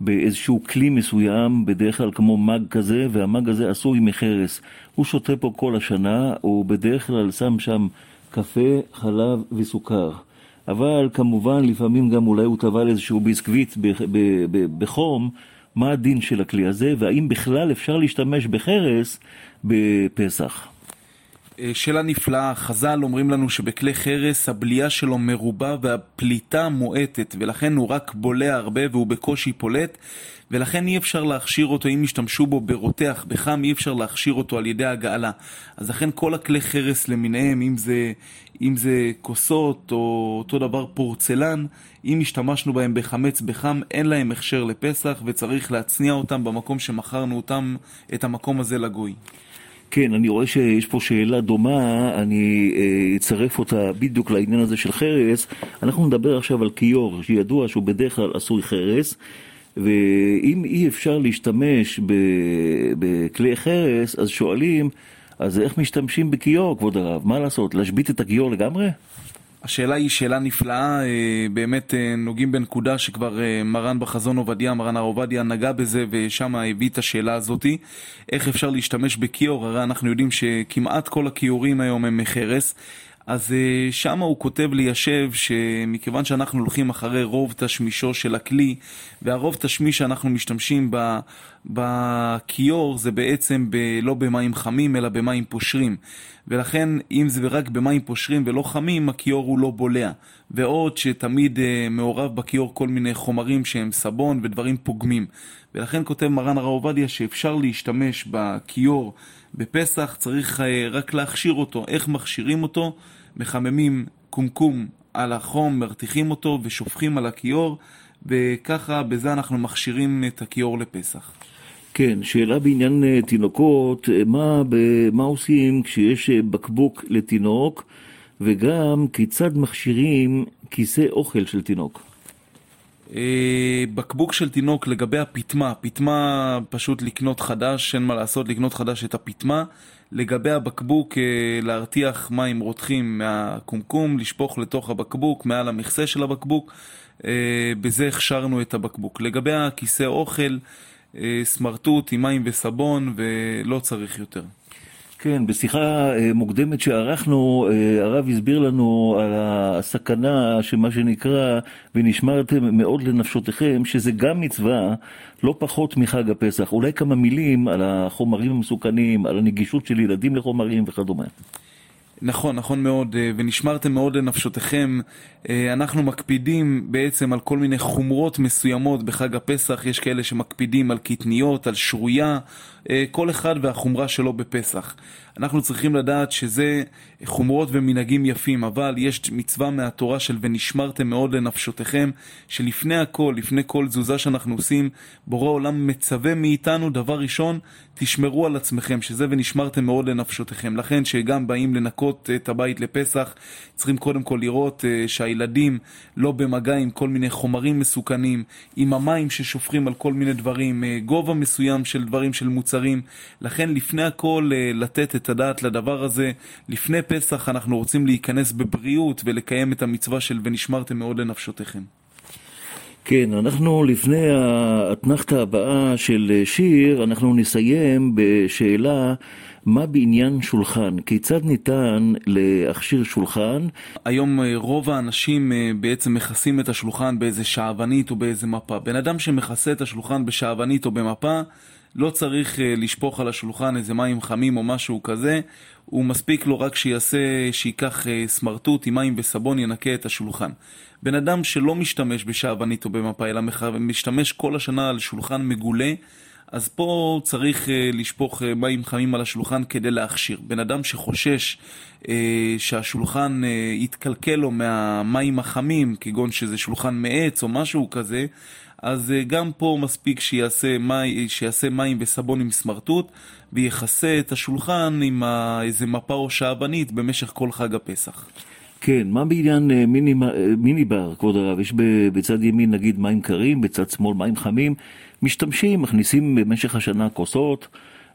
באיזשהו כלי מסוים, בדרך כלל כמו מג כזה, והמג הזה עשוי מחרס. הוא שותה פה כל השנה, הוא בדרך כלל שם שם קפה, חלב וסוכר. אבל כמובן לפעמים גם אולי הוא טבל איזשהו ביסקוויט בחום, מה הדין של הכלי הזה, והאם בכלל אפשר להשתמש בחרס בפסח? אה, שאלה נפלאה, חז"ל אומרים לנו שבכלי חרס הבליעה שלו מרובה והפליטה מועטת ולכן הוא רק בולע הרבה והוא בקושי פולט ולכן אי אפשר להכשיר אותו. אם ישתמשו בו ברותח, בחם אי אפשר להכשיר אותו על ידי הגעלה אז לכן כל הכלי חרס למיניהם, אם זה, אם זה כוסות או אותו דבר פורצלן אם השתמשנו בהם בחמץ בחם אין להם הכשר לפסח וצריך להצניע אותם במקום שמכרנו אותם, את המקום הזה לגוי כן, אני רואה שיש פה שאלה דומה, אני אה, אצרף אותה בדיוק לעניין הזה של חרס. אנחנו נדבר עכשיו על כיור, שידוע שהוא בדרך כלל עשוי חרס, ואם אי אפשר להשתמש בכלי חרס, אז שואלים, אז איך משתמשים בכיור, כבוד הרב? מה לעשות, להשבית את הכיור לגמרי? השאלה היא שאלה נפלאה, אה, באמת אה, נוגעים בנקודה שכבר אה, מרן בחזון עובדיה, מרן הרב עובדיה נגע בזה ושם הביא את השאלה הזאתי. איך אפשר להשתמש בכיור? הרי אנחנו יודעים שכמעט כל הכיורים היום הם מחרס. אז uh, שם הוא כותב ליישב שמכיוון שאנחנו הולכים אחרי רוב תשמישו של הכלי, והרוב תשמיש שאנחנו משתמשים בכיור זה בעצם ב, לא במים חמים אלא במים פושרים. ולכן אם זה רק במים פושרים ולא חמים, הכיור הוא לא בולע. ועוד שתמיד uh, מעורב בכיור כל מיני חומרים שהם סבון ודברים פוגמים. ולכן כותב מרן הרב עובדיה שאפשר להשתמש בכיור בפסח, צריך uh, רק להכשיר אותו. איך מכשירים אותו? מחממים קומקום על החום, מרתיחים אותו ושופכים על הכיור, וככה בזה אנחנו מכשירים את הכיור לפסח. כן, שאלה בעניין uh, תינוקות, uh, מה, מה עושים כשיש uh, בקבוק לתינוק, וגם כיצד מכשירים כיסא אוכל של תינוק? בקבוק של תינוק לגבי הפטמה, פטמה פשוט לקנות חדש, אין מה לעשות, לקנות חדש את הפטמה. לגבי הבקבוק, להרתיח מים רותחים מהקומקום, לשפוך לתוך הבקבוק, מעל המכסה של הבקבוק, בזה הכשרנו את הבקבוק. לגבי הכיסא אוכל, אה, סמרטוט עם מים וסבון ולא צריך יותר. כן, בשיחה אה, מוקדמת שערכנו, אה, הרב הסביר לנו על הסכנה שמה שנקרא ונשמרתם מאוד לנפשותיכם, שזה גם מצווה לא פחות מחג הפסח. אולי כמה מילים על החומרים המסוכנים, על הנגישות של ילדים לחומרים וכדומה. נכון, נכון מאוד, אה, ונשמרתם מאוד לנפשותיכם. אה, אנחנו מקפידים בעצם על כל מיני חומרות מסוימות בחג הפסח, יש כאלה שמקפידים על קטניות, על שרויה, אה, כל אחד והחומרה שלו בפסח. אנחנו צריכים לדעת שזה חומרות ומנהגים יפים, אבל יש מצווה מהתורה של ונשמרתם מאוד לנפשותיכם, שלפני הכל, לפני כל תזוזה שאנחנו עושים, בורא עולם מצווה מאיתנו, דבר ראשון, תשמרו על עצמכם, שזה ונשמרתם מאוד לנפשותיכם. לכן שגם באים לנקות את הבית לפסח, צריכים קודם כל לראות uh, שהילדים לא במגע עם כל מיני חומרים מסוכנים, עם המים ששופכים על כל מיני דברים, uh, גובה מסוים של דברים של מוצרים. לכן לפני הכל uh, לתת את הדעת לדבר הזה. לפני פסח אנחנו רוצים להיכנס בבריאות ולקיים את המצווה של ונשמרתם מאוד לנפשותיכם. כן, אנחנו לפני האתנחתא הבאה של שיר, אנחנו נסיים בשאלה מה בעניין שולחן? כיצד ניתן להכשיר שולחן? היום אה, רוב האנשים אה, בעצם מכסים את השולחן באיזה שעוונית או באיזה מפה. בן אדם שמכסה את השולחן בשעוונית או במפה לא צריך אה, לשפוך על השולחן איזה מים חמים או משהו כזה, הוא מספיק לו רק שיעשה, שייקח סמרטוט עם מים וסבון, ינקה את השולחן. בן אדם שלא משתמש בשעוונית או במפה, אלא משתמש כל השנה על שולחן מגולה, אז פה צריך אה, לשפוך אה, מים חמים על השולחן כדי להכשיר. בן אדם שחושש אה, שהשולחן יתקלקל לו מהמים החמים, כגון שזה שולחן מעץ או משהו כזה, אז גם פה מספיק שיעשה, מי, שיעשה מים וסבון עם סמרטוט ויכסה את השולחן עם איזה מפה או שעבנית במשך כל חג הפסח. כן, מה בעניין מיני, מיני בר, כבוד הרב? יש בצד ימין נגיד מים קרים, בצד שמאל מים חמים. משתמשים, מכניסים במשך השנה כוסות,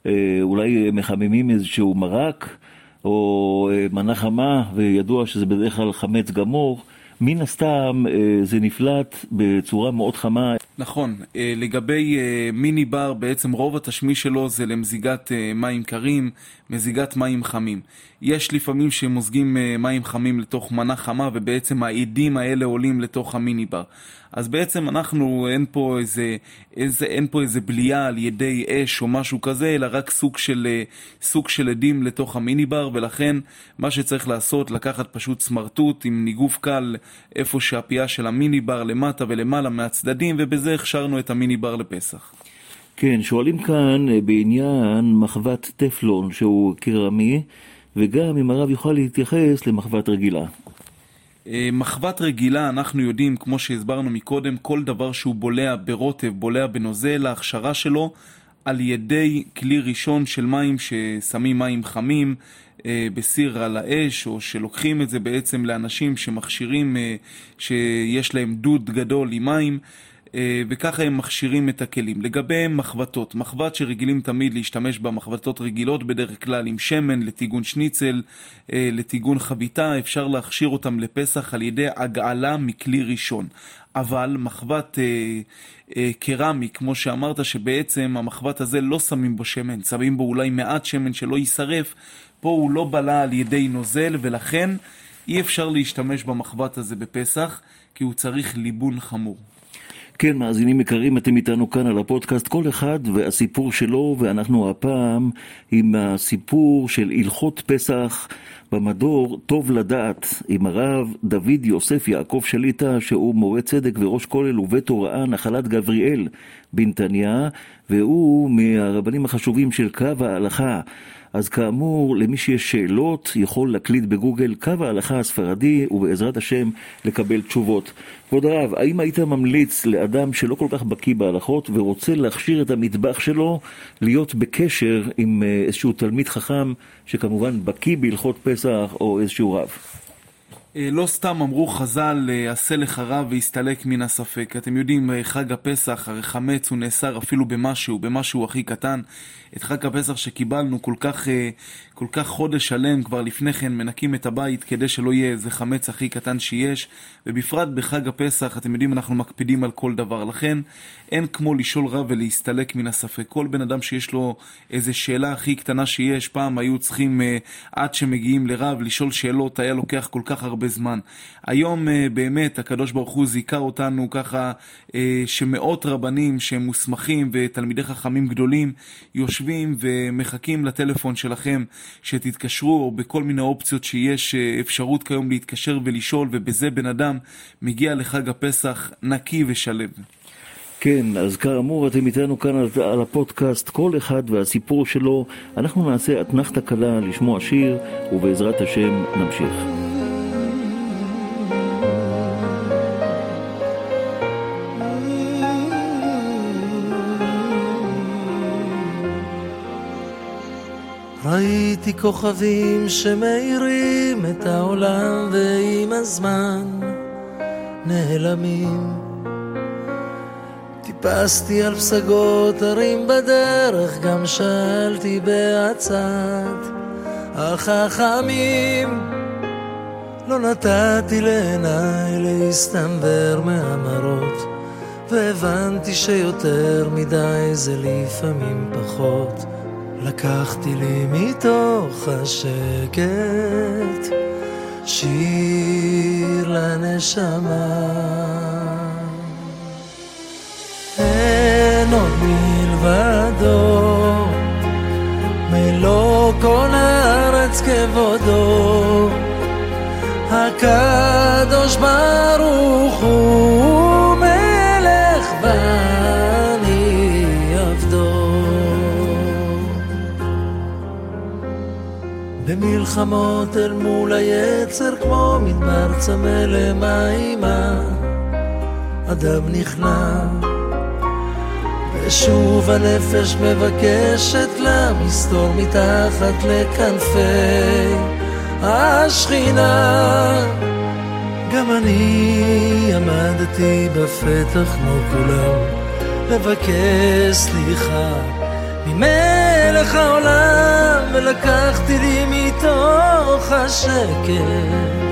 אה, אולי מחממים איזשהו מרק או אה, מנה חמה, וידוע שזה בדרך כלל חמץ גמור. מן הסתם אה, זה נפלט בצורה מאוד חמה. נכון, לגבי מיני בר, בעצם רוב התשמיש שלו זה למזיגת מים קרים, מזיגת מים חמים. יש לפעמים שמוזגים מים חמים לתוך מנה חמה, ובעצם העדים האלה עולים לתוך המיני בר. אז בעצם אנחנו, אין פה איזה, איזה, אין פה איזה בלייה על ידי אש או משהו כזה, אלא רק סוג של, סוג של עדים לתוך המיני בר, ולכן מה שצריך לעשות, לקחת פשוט סמרטוט עם ניגוף קל איפה שהפייה של המיני בר למטה ולמעלה מהצדדים, ובזה הכשרנו את המיני בר לפסח. כן, שואלים כאן אה, בעניין מחבת טפלון שהוא קרמי, וגם אם הרב יוכל להתייחס למחבת רגילה. אה, מחבת רגילה, אנחנו יודעים, כמו שהסברנו מקודם, כל דבר שהוא בולע ברוטב, בולע בנוזל, ההכשרה שלו על ידי כלי ראשון של מים ששמים מים חמים אה, בסיר על האש, או שלוקחים את זה בעצם לאנשים שמכשירים, אה, שיש להם דוד גדול עם מים. אה, וככה הם מכשירים את הכלים. לגבי מחבטות, מחבט שרגילים תמיד להשתמש במחבטות רגילות, בדרך כלל עם שמן, לטיגון שניצל, אה, לטיגון חביתה, אפשר להכשיר אותם לפסח על ידי הגעלה מכלי ראשון. אבל מחבט אה, אה, קרמי, כמו שאמרת, שבעצם המחבט הזה לא שמים בו שמן, שמים בו אולי מעט שמן שלא יישרף, פה הוא לא בלע על ידי נוזל, ולכן אי אפשר להשתמש במחבט הזה בפסח, כי הוא צריך ליבון חמור. כן, מאזינים יקרים, אתם איתנו כאן על הפודקאסט, כל אחד והסיפור שלו, ואנחנו הפעם עם הסיפור של הלכות פסח במדור טוב לדעת, עם הרב דוד יוסף יעקב שליטה, שהוא מורה צדק וראש כולל ובית הוראה נחלת גבריאל בנתניה, והוא מהרבנים החשובים של קו ההלכה. אז כאמור, למי שיש שאלות, יכול להקליד בגוגל קו ההלכה הספרדי, ובעזרת השם לקבל תשובות. כבוד הרב, האם היית ממליץ לאדם שלא כל כך בקיא בהלכות ורוצה להכשיר את המטבח שלו, להיות בקשר עם אה, איזשהו תלמיד חכם, שכמובן בקיא בהלכות פסח, או איזשהו רב? אה, לא סתם אמרו חז"ל, אה, עשה לך רב והסתלק מן הספק. אתם יודעים, חג הפסח, הרי חמץ הוא נאסר אפילו במשהו, במשהו הכי קטן. את חג הפסח שקיבלנו כל כך, אה, כל כך חודש שלם כבר לפני כן מנקים את הבית כדי שלא יהיה איזה חמץ הכי קטן שיש. ובפרט בחג הפסח אתם יודעים אנחנו מקפידים על כל דבר. לכן אין כמו לשאול רב ולהסתלק מן הספק. כל בן אדם שיש לו איזה שאלה הכי קטנה שיש פעם היו צריכים uh, עד שמגיעים לרב לשאול שאלות היה לוקח כל כך הרבה זמן. היום uh, באמת הקדוש ברוך הוא זיכה אותנו ככה שמאות רבנים שהם מוסמכים ותלמידי חכמים גדולים יושבים יושבים ומחכים לטלפון שלכם שתתקשרו, או בכל מיני אופציות שיש אה, אפשרות כיום להתקשר ולשאול, ובזה בן אדם מגיע לחג הפסח נקי ושלב. כן, אז כאמור אתם איתנו כאן על, על הפודקאסט, כל אחד והסיפור שלו. אנחנו נעשה אתנחתא קלה לשמוע שיר, ובעזרת השם נמשיך. ראיתי כוכבים שמאירים את העולם ועם הזמן נעלמים. טיפסתי על פסגות הרים בדרך, גם שאלתי בעצת החכמים. לא נתתי לעיניי להסתנוור מהמראות, והבנתי שיותר מדי זה לפעמים פחות. לקחתי לי מתוך השקט שיר לנשמה. אין עוד מלבדו, מלוא כל הארץ כבודו, הקדוש ברוך הוא מלך ואני במלחמות אל מול היצר כמו מדבר צמא למימה. אדם נכנע. ושוב הנפש מבקשת לה מסתור מתחת לכנפי השכינה. גם אני עמדתי בפתח כמו כולם לבקש סליחה ולקחתי לי מתוך השקט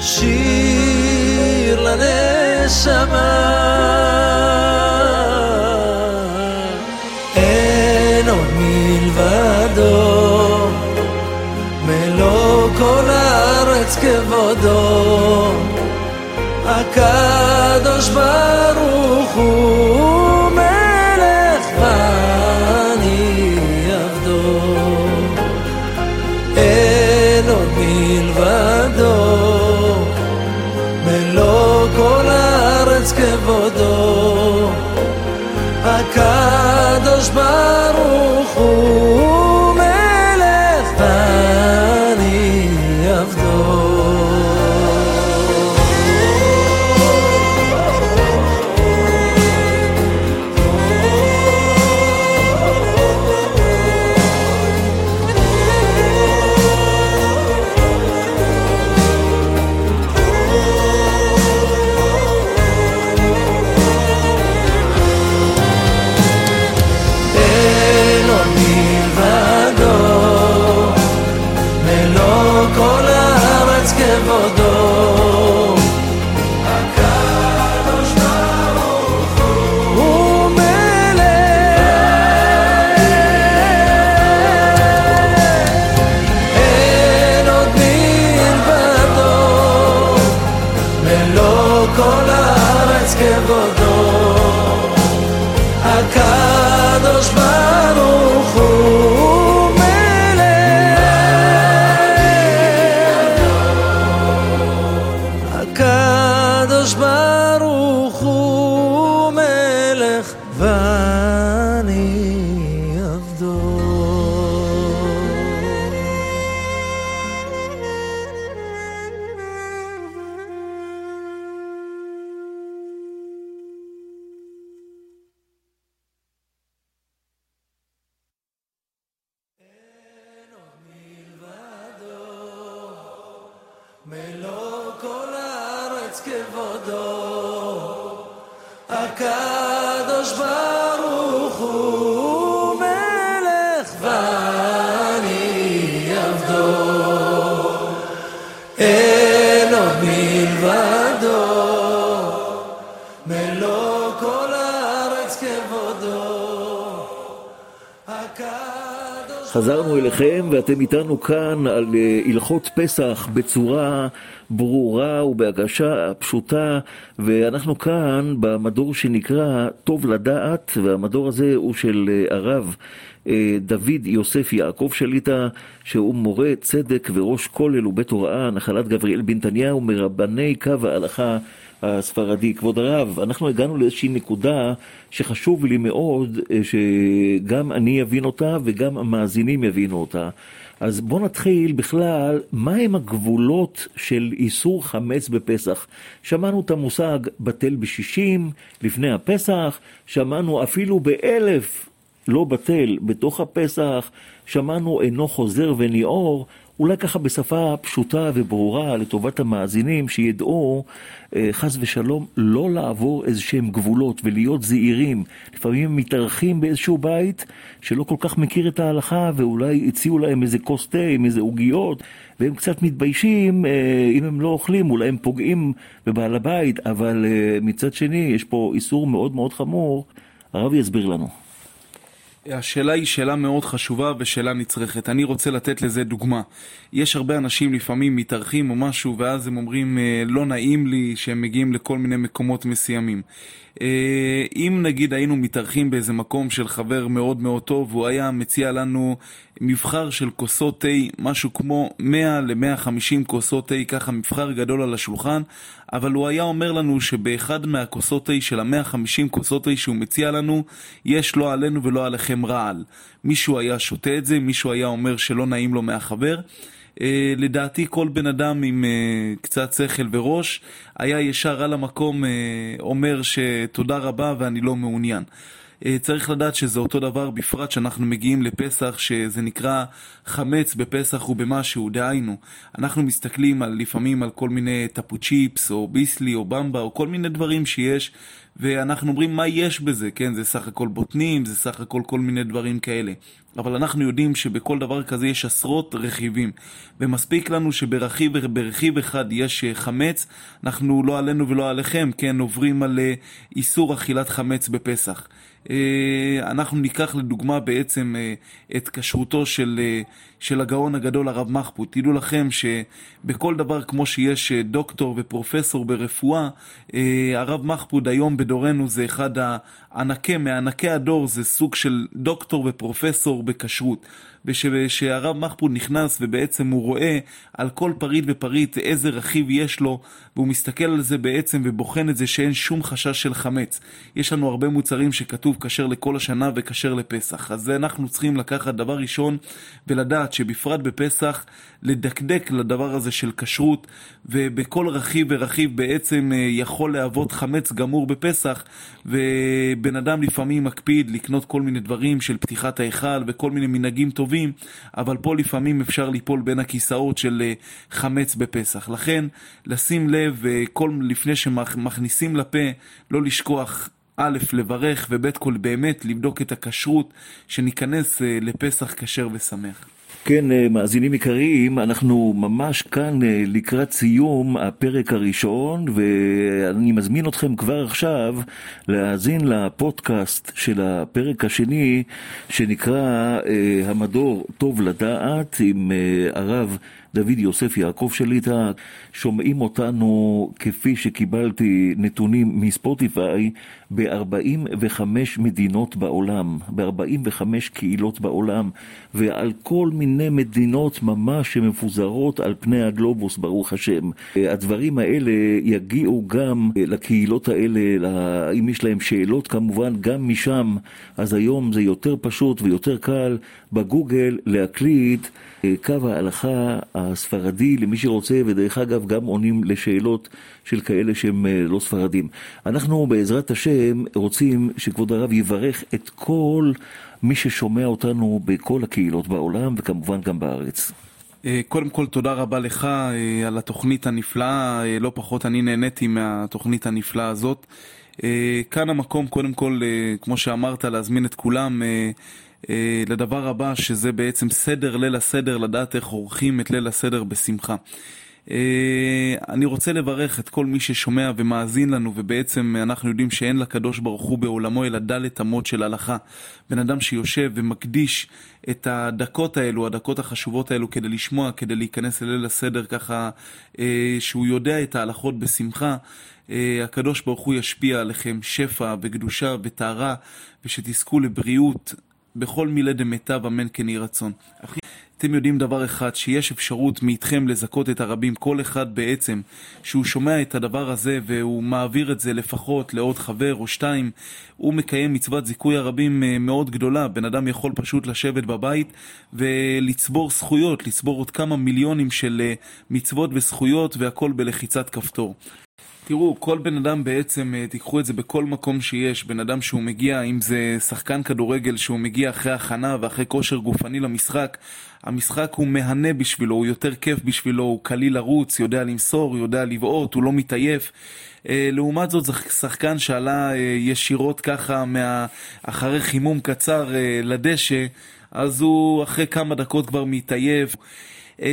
שיר לנשמה. אין עוד מלבדו מלוא כל הארץ כבודו. הקדוש ברוך הוא מלוא כל הארץ כבודו, הקדוש חזרנו אליכם ואתם איתנו כאן על אה, הלכות פסח בצורה ברורה ובהגשה פשוטה ואנחנו כאן במדור שנקרא טוב לדעת והמדור הזה הוא של אה, הרב אה, דוד יוסף יעקב שליטה שהוא מורה צדק וראש כולל ובית הוראה נחלת גבריאל בנתניהו מרבני קו ההלכה הספרדי. כבוד הרב, אנחנו הגענו לאיזושהי נקודה שחשוב לי מאוד אה, שגם אני אבין אותה וגם המאזינים יבינו אותה. אז בואו נתחיל בכלל, מהם הגבולות של איסור חמץ בפסח? שמענו את המושג בטל בשישים לפני הפסח, שמענו אפילו באלף לא בטל בתוך הפסח, שמענו אינו חוזר וניעור, אולי ככה בשפה פשוטה וברורה לטובת המאזינים שידעו אה, חס ושלום לא לעבור איזה שהם גבולות ולהיות זהירים. לפעמים הם מתארחים באיזשהו בית שלא כל כך מכיר את ההלכה ואולי הציעו להם איזה כוס תה עם איזה עוגיות והם קצת מתביישים, אה, אם הם לא אוכלים אולי הם פוגעים בבעל הבית, אבל אה, מצד שני יש פה איסור מאוד מאוד חמור, הרב יסביר לנו. השאלה היא שאלה מאוד חשובה ושאלה נצרכת. אני רוצה לתת לזה דוגמה. יש הרבה אנשים לפעמים מתארחים או משהו ואז הם אומרים אה, לא נעים לי שהם מגיעים לכל מיני מקומות מסוימים. אה, אם נגיד היינו מתארחים באיזה מקום של חבר מאוד מאוד טוב, והוא היה מציע לנו מבחר של כוסות תה, משהו כמו 100 ל-150 כוסות תה, ככה מבחר גדול על השולחן, אבל הוא היה אומר לנו שבאחד מהכוסות תה של ה-150 כוסות תה שהוא מציע לנו, יש לא עלינו ולא עליכם רעל. מישהו היה שותה את זה, מישהו היה אומר שלא נעים לו מהחבר. אה, לדעתי כל בן אדם עם אה, קצת שכל וראש היה ישר על המקום אה, אומר שתודה רבה ואני לא מעוניין. צריך לדעת שזה אותו דבר, בפרט שאנחנו מגיעים לפסח, שזה נקרא חמץ בפסח ובמשהו, דהיינו, אנחנו מסתכלים על, לפעמים על כל מיני טפו צ'יפס, או ביסלי, או במבה, או כל מיני דברים שיש, ואנחנו אומרים מה יש בזה, כן, זה סך הכל בוטנים, זה סך הכל כל מיני דברים כאלה. אבל אנחנו יודעים שבכל דבר כזה יש עשרות רכיבים, ומספיק לנו שברכיב ברכיב אחד יש אה, חמץ, אנחנו לא עלינו ולא עליכם, כן, עוברים על אה, איסור אכילת חמץ בפסח. אה, אנחנו ניקח לדוגמה בעצם אה, את כשרותו של, אה, של הגאון הגדול הרב מחפוד. תדעו לכם שבכל דבר כמו שיש דוקטור ופרופסור ברפואה, הרב מחפוד היום בדורנו זה אחד הענקי, מענקי הדור, זה סוג של דוקטור ופרופסור בכשרות. ושהרב מחפוד נכנס ובעצם הוא רואה על כל פריט ופריט איזה רכיב יש לו והוא מסתכל על זה בעצם ובוחן את זה שאין שום חשש של חמץ. יש לנו הרבה מוצרים שכתוב כשר לכל השנה וכשר לפסח. אז זה אנחנו צריכים לקחת דבר ראשון ולדעת שבפרט בפסח לדקדק לדבר הזה של כשרות ובכל רכיב ורכיב בעצם אה, יכול להוות חמץ גמור בפסח ובן אדם לפעמים מקפיד לקנות כל מיני דברים של פתיחת ההיכל וכל מיני מנהגים טובים אבל פה לפעמים אפשר ליפול בין הכיסאות של אה, חמץ בפסח. לכן לשים לב אה, כל לפני שמכניסים לפה לא לשכוח א', לברך, וב', כל באמת לבדוק את הכשרות, שניכנס לפסח כשר ושמח. כן, אה, מאזינים יקרים, אנחנו ממש כאן אה, לקראת סיום הפרק הראשון, ואני מזמין אתכם כבר עכשיו להאזין לפודקאסט של הפרק השני, שנקרא אה, המדור טוב לדעת, עם הרב דוד יוסף יעקב שליטה, שומעים אותנו כפי שקיבלתי נתונים מספוטיפיי ב-45 מדינות בעולם, ב-45 קהילות בעולם, ועל כל מיני מדינות ממש שמפוזרות על פני הגלובוס, ברוך השם. הדברים האלה יגיעו גם לקהילות האלה, אם יש להם שאלות כמובן, גם משם, אז היום זה יותר פשוט ויותר קל בגוגל להקליט קו ההלכה הספרדי למי שרוצה, ודרך אגב גם עונים לשאלות של כאלה שהם אה, לא ספרדים. אנחנו בעזרת השם רוצים שכבוד הרב יברך את כל מי ששומע אותנו בכל הקהילות בעולם, וכמובן גם בארץ. אה, קודם כל תודה רבה לך אה, על התוכנית הנפלאה, לא פחות אני נהניתי מהתוכנית הנפלאה הזאת. כאן המקום קודם כל, כמו שאמרת, להזמין את כולם לדבר הבא, שזה בעצם סדר ליל הסדר, לדעת איך עורכים את ליל הסדר בשמחה. אה, אני רוצה לברך את כל מי ששומע ומאזין לנו, ובעצם אנחנו יודעים שאין לקדוש ברוך הוא בעולמו אלא דלת אמות של הלכה. בן אדם שיושב ומקדיש את הדקות האלו, הדקות החשובות האלו, כדי לשמוע, כדי להיכנס לליל הסדר ככה, אה, שהוא יודע את ההלכות בשמחה. הקדוש ברוך הוא ישפיע עליכם שפע וקדושה וטהרה, ושתזכו לבריאות בכל מילה דמיטב אמן כן יהי רצון. אחי, אתם יודעים דבר אחד, שיש אפשרות מאיתכם לזכות את הרבים, כל אחד בעצם, שהוא שומע את הדבר הזה והוא מעביר את זה לפחות לעוד חבר או שתיים, הוא מקיים מצוות זיכוי הרבים אה, מאוד גדולה. בן אדם יכול פשוט לשבת בבית ולצבור זכויות, לצבור עוד כמה מיליונים של אה, מצוות וזכויות והכל בלחיצת כפתור. תראו, כל בן אדם בעצם, אה, תיקחו את זה בכל מקום שיש, בן אדם שהוא מגיע, אם זה שחקן כדורגל שהוא מגיע אחרי הכנה ואחרי כושר גופני למשחק, המשחק הוא מהנה בשבילו, הוא יותר כיף בשבילו, הוא קליל לרוץ, יודע למסור, יודע לבעוט, הוא לא מתעייף. אה, לעומת זאת, זה שחקן שעלה אה, ישירות ככה מה... אחרי חימום קצר לדשא, אז הוא אחרי כמה דקות כבר מתעייף.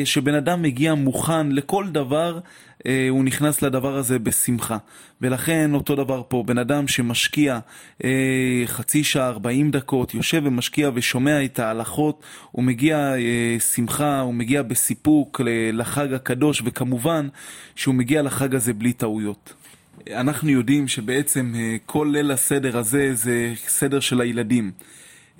שבן אדם מגיע מוכן לכל דבר, אה, הוא נכנס לדבר הזה בשמחה. ולכן אותו דבר פה, בן אדם שמשקיע אה, חצי שעה, 40 דקות, יושב ומשקיע ושומע את ההלכות, הוא מגיע אה, שמחה, הוא מגיע בסיפוק לחג הקדוש, וכמובן שהוא מגיע לחג הזה בלי טעויות. אנחנו יודעים שבעצם אה, כל ליל הסדר הזה זה סדר של הילדים.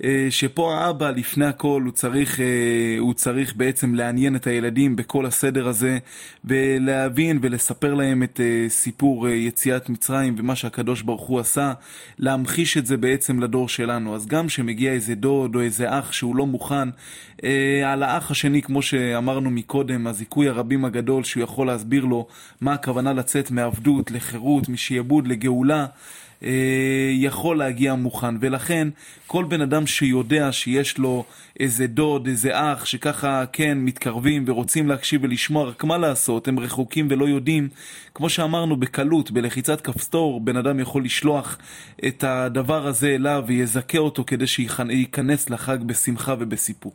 אה, שפה האבא לפני הכל הוא צריך, אה, הוא צריך בעצם לעניין את הילדים בכל הסדר הזה ולהבין ולספר להם את אה, סיפור יציאת מצרים ומה שהקדוש ברוך הוא עשה, להמחיש את זה בעצם לדור שלנו. אז גם כשמגיע איזה דוד או איזה אח שהוא לא מוכן, על האח השני, כמו שאמרנו מקודם, הזיכוי הרבים הגדול שהוא יכול להסביר לו מה הכוונה לצאת מעבדות לחירות, משעבוד לגאולה. אה, יכול להגיע מוכן, ולכן כל בן אדם שיודע שיש לו איזה דוד, איזה אח, שככה כן מתקרבים ורוצים להקשיב ולשמוע, רק מה לעשות, הם רחוקים ולא יודעים, כמו שאמרנו, בקלות, בלחיצת כפתור, בן אדם יכול לשלוח את הדבר הזה אליו ויזכה אותו כדי שייכנס לחג בשמחה ובסיפוק.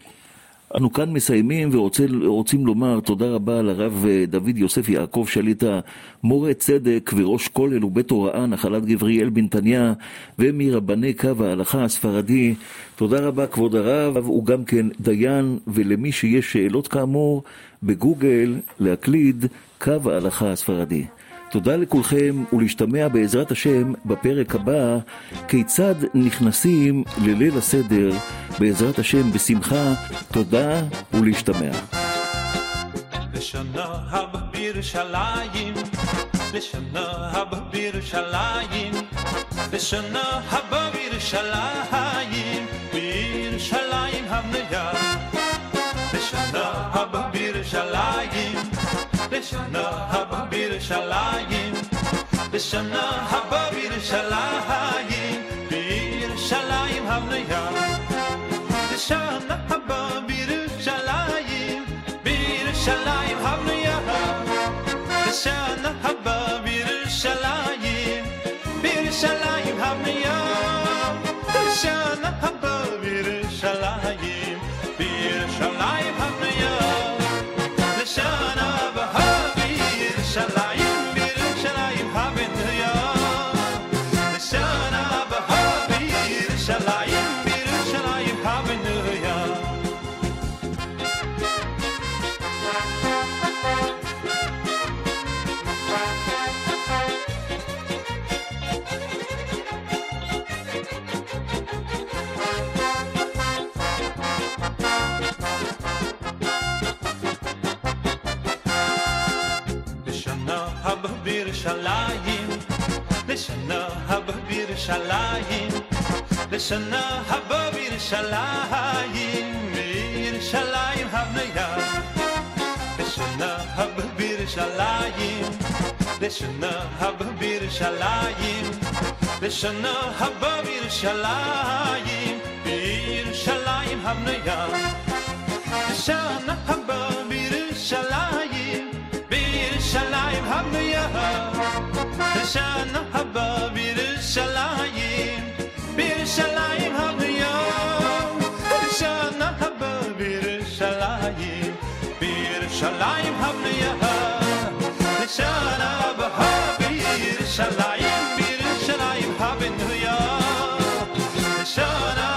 אנו כאן מסיימים ורוצים לומר תודה רבה לרב אה, דוד יוסף יעקב שליטה, מורה צדק וראש כולל ובית הוראה נחלת גבריאל בנתניה ומרבני קו ההלכה הספרדי. תודה רבה כבוד הרב, הוא גם כן דיין ולמי שיש שאלות כאמור בגוגל להקליד קו ההלכה הספרדי. תודה לכולכם ולהשתמע בעזרת השם בפרק הבא כיצד נכנסים לליל הסדר בעזרת השם בשמחה, תודה ולהשתמע. לשנה הבא בירושלים, בירושלים, לשנה. לשנה הבא בירושלים, לשנה הבא בירושלים, לשנה הבא בירושלים, בירושלים בירושלים, לשנה הבאה בירושלים, בירושלים הבניה. לשנה הבאה בירושלים, לשנה הבאה בירושלים, לשנה הבאה בירושלים, בירושלים הבניה. לשנה הבאה בירושלים, בירושלים הבנויה. לשנה הבאה בירושלים, Birşalayim, birşalayim hamıyam. Şana haba birşalayim, birşalayim hamıyam. Şana haba birşalayim, birşalayim hamıyam. Şana haba birşalayim, birşalayim hamıyam.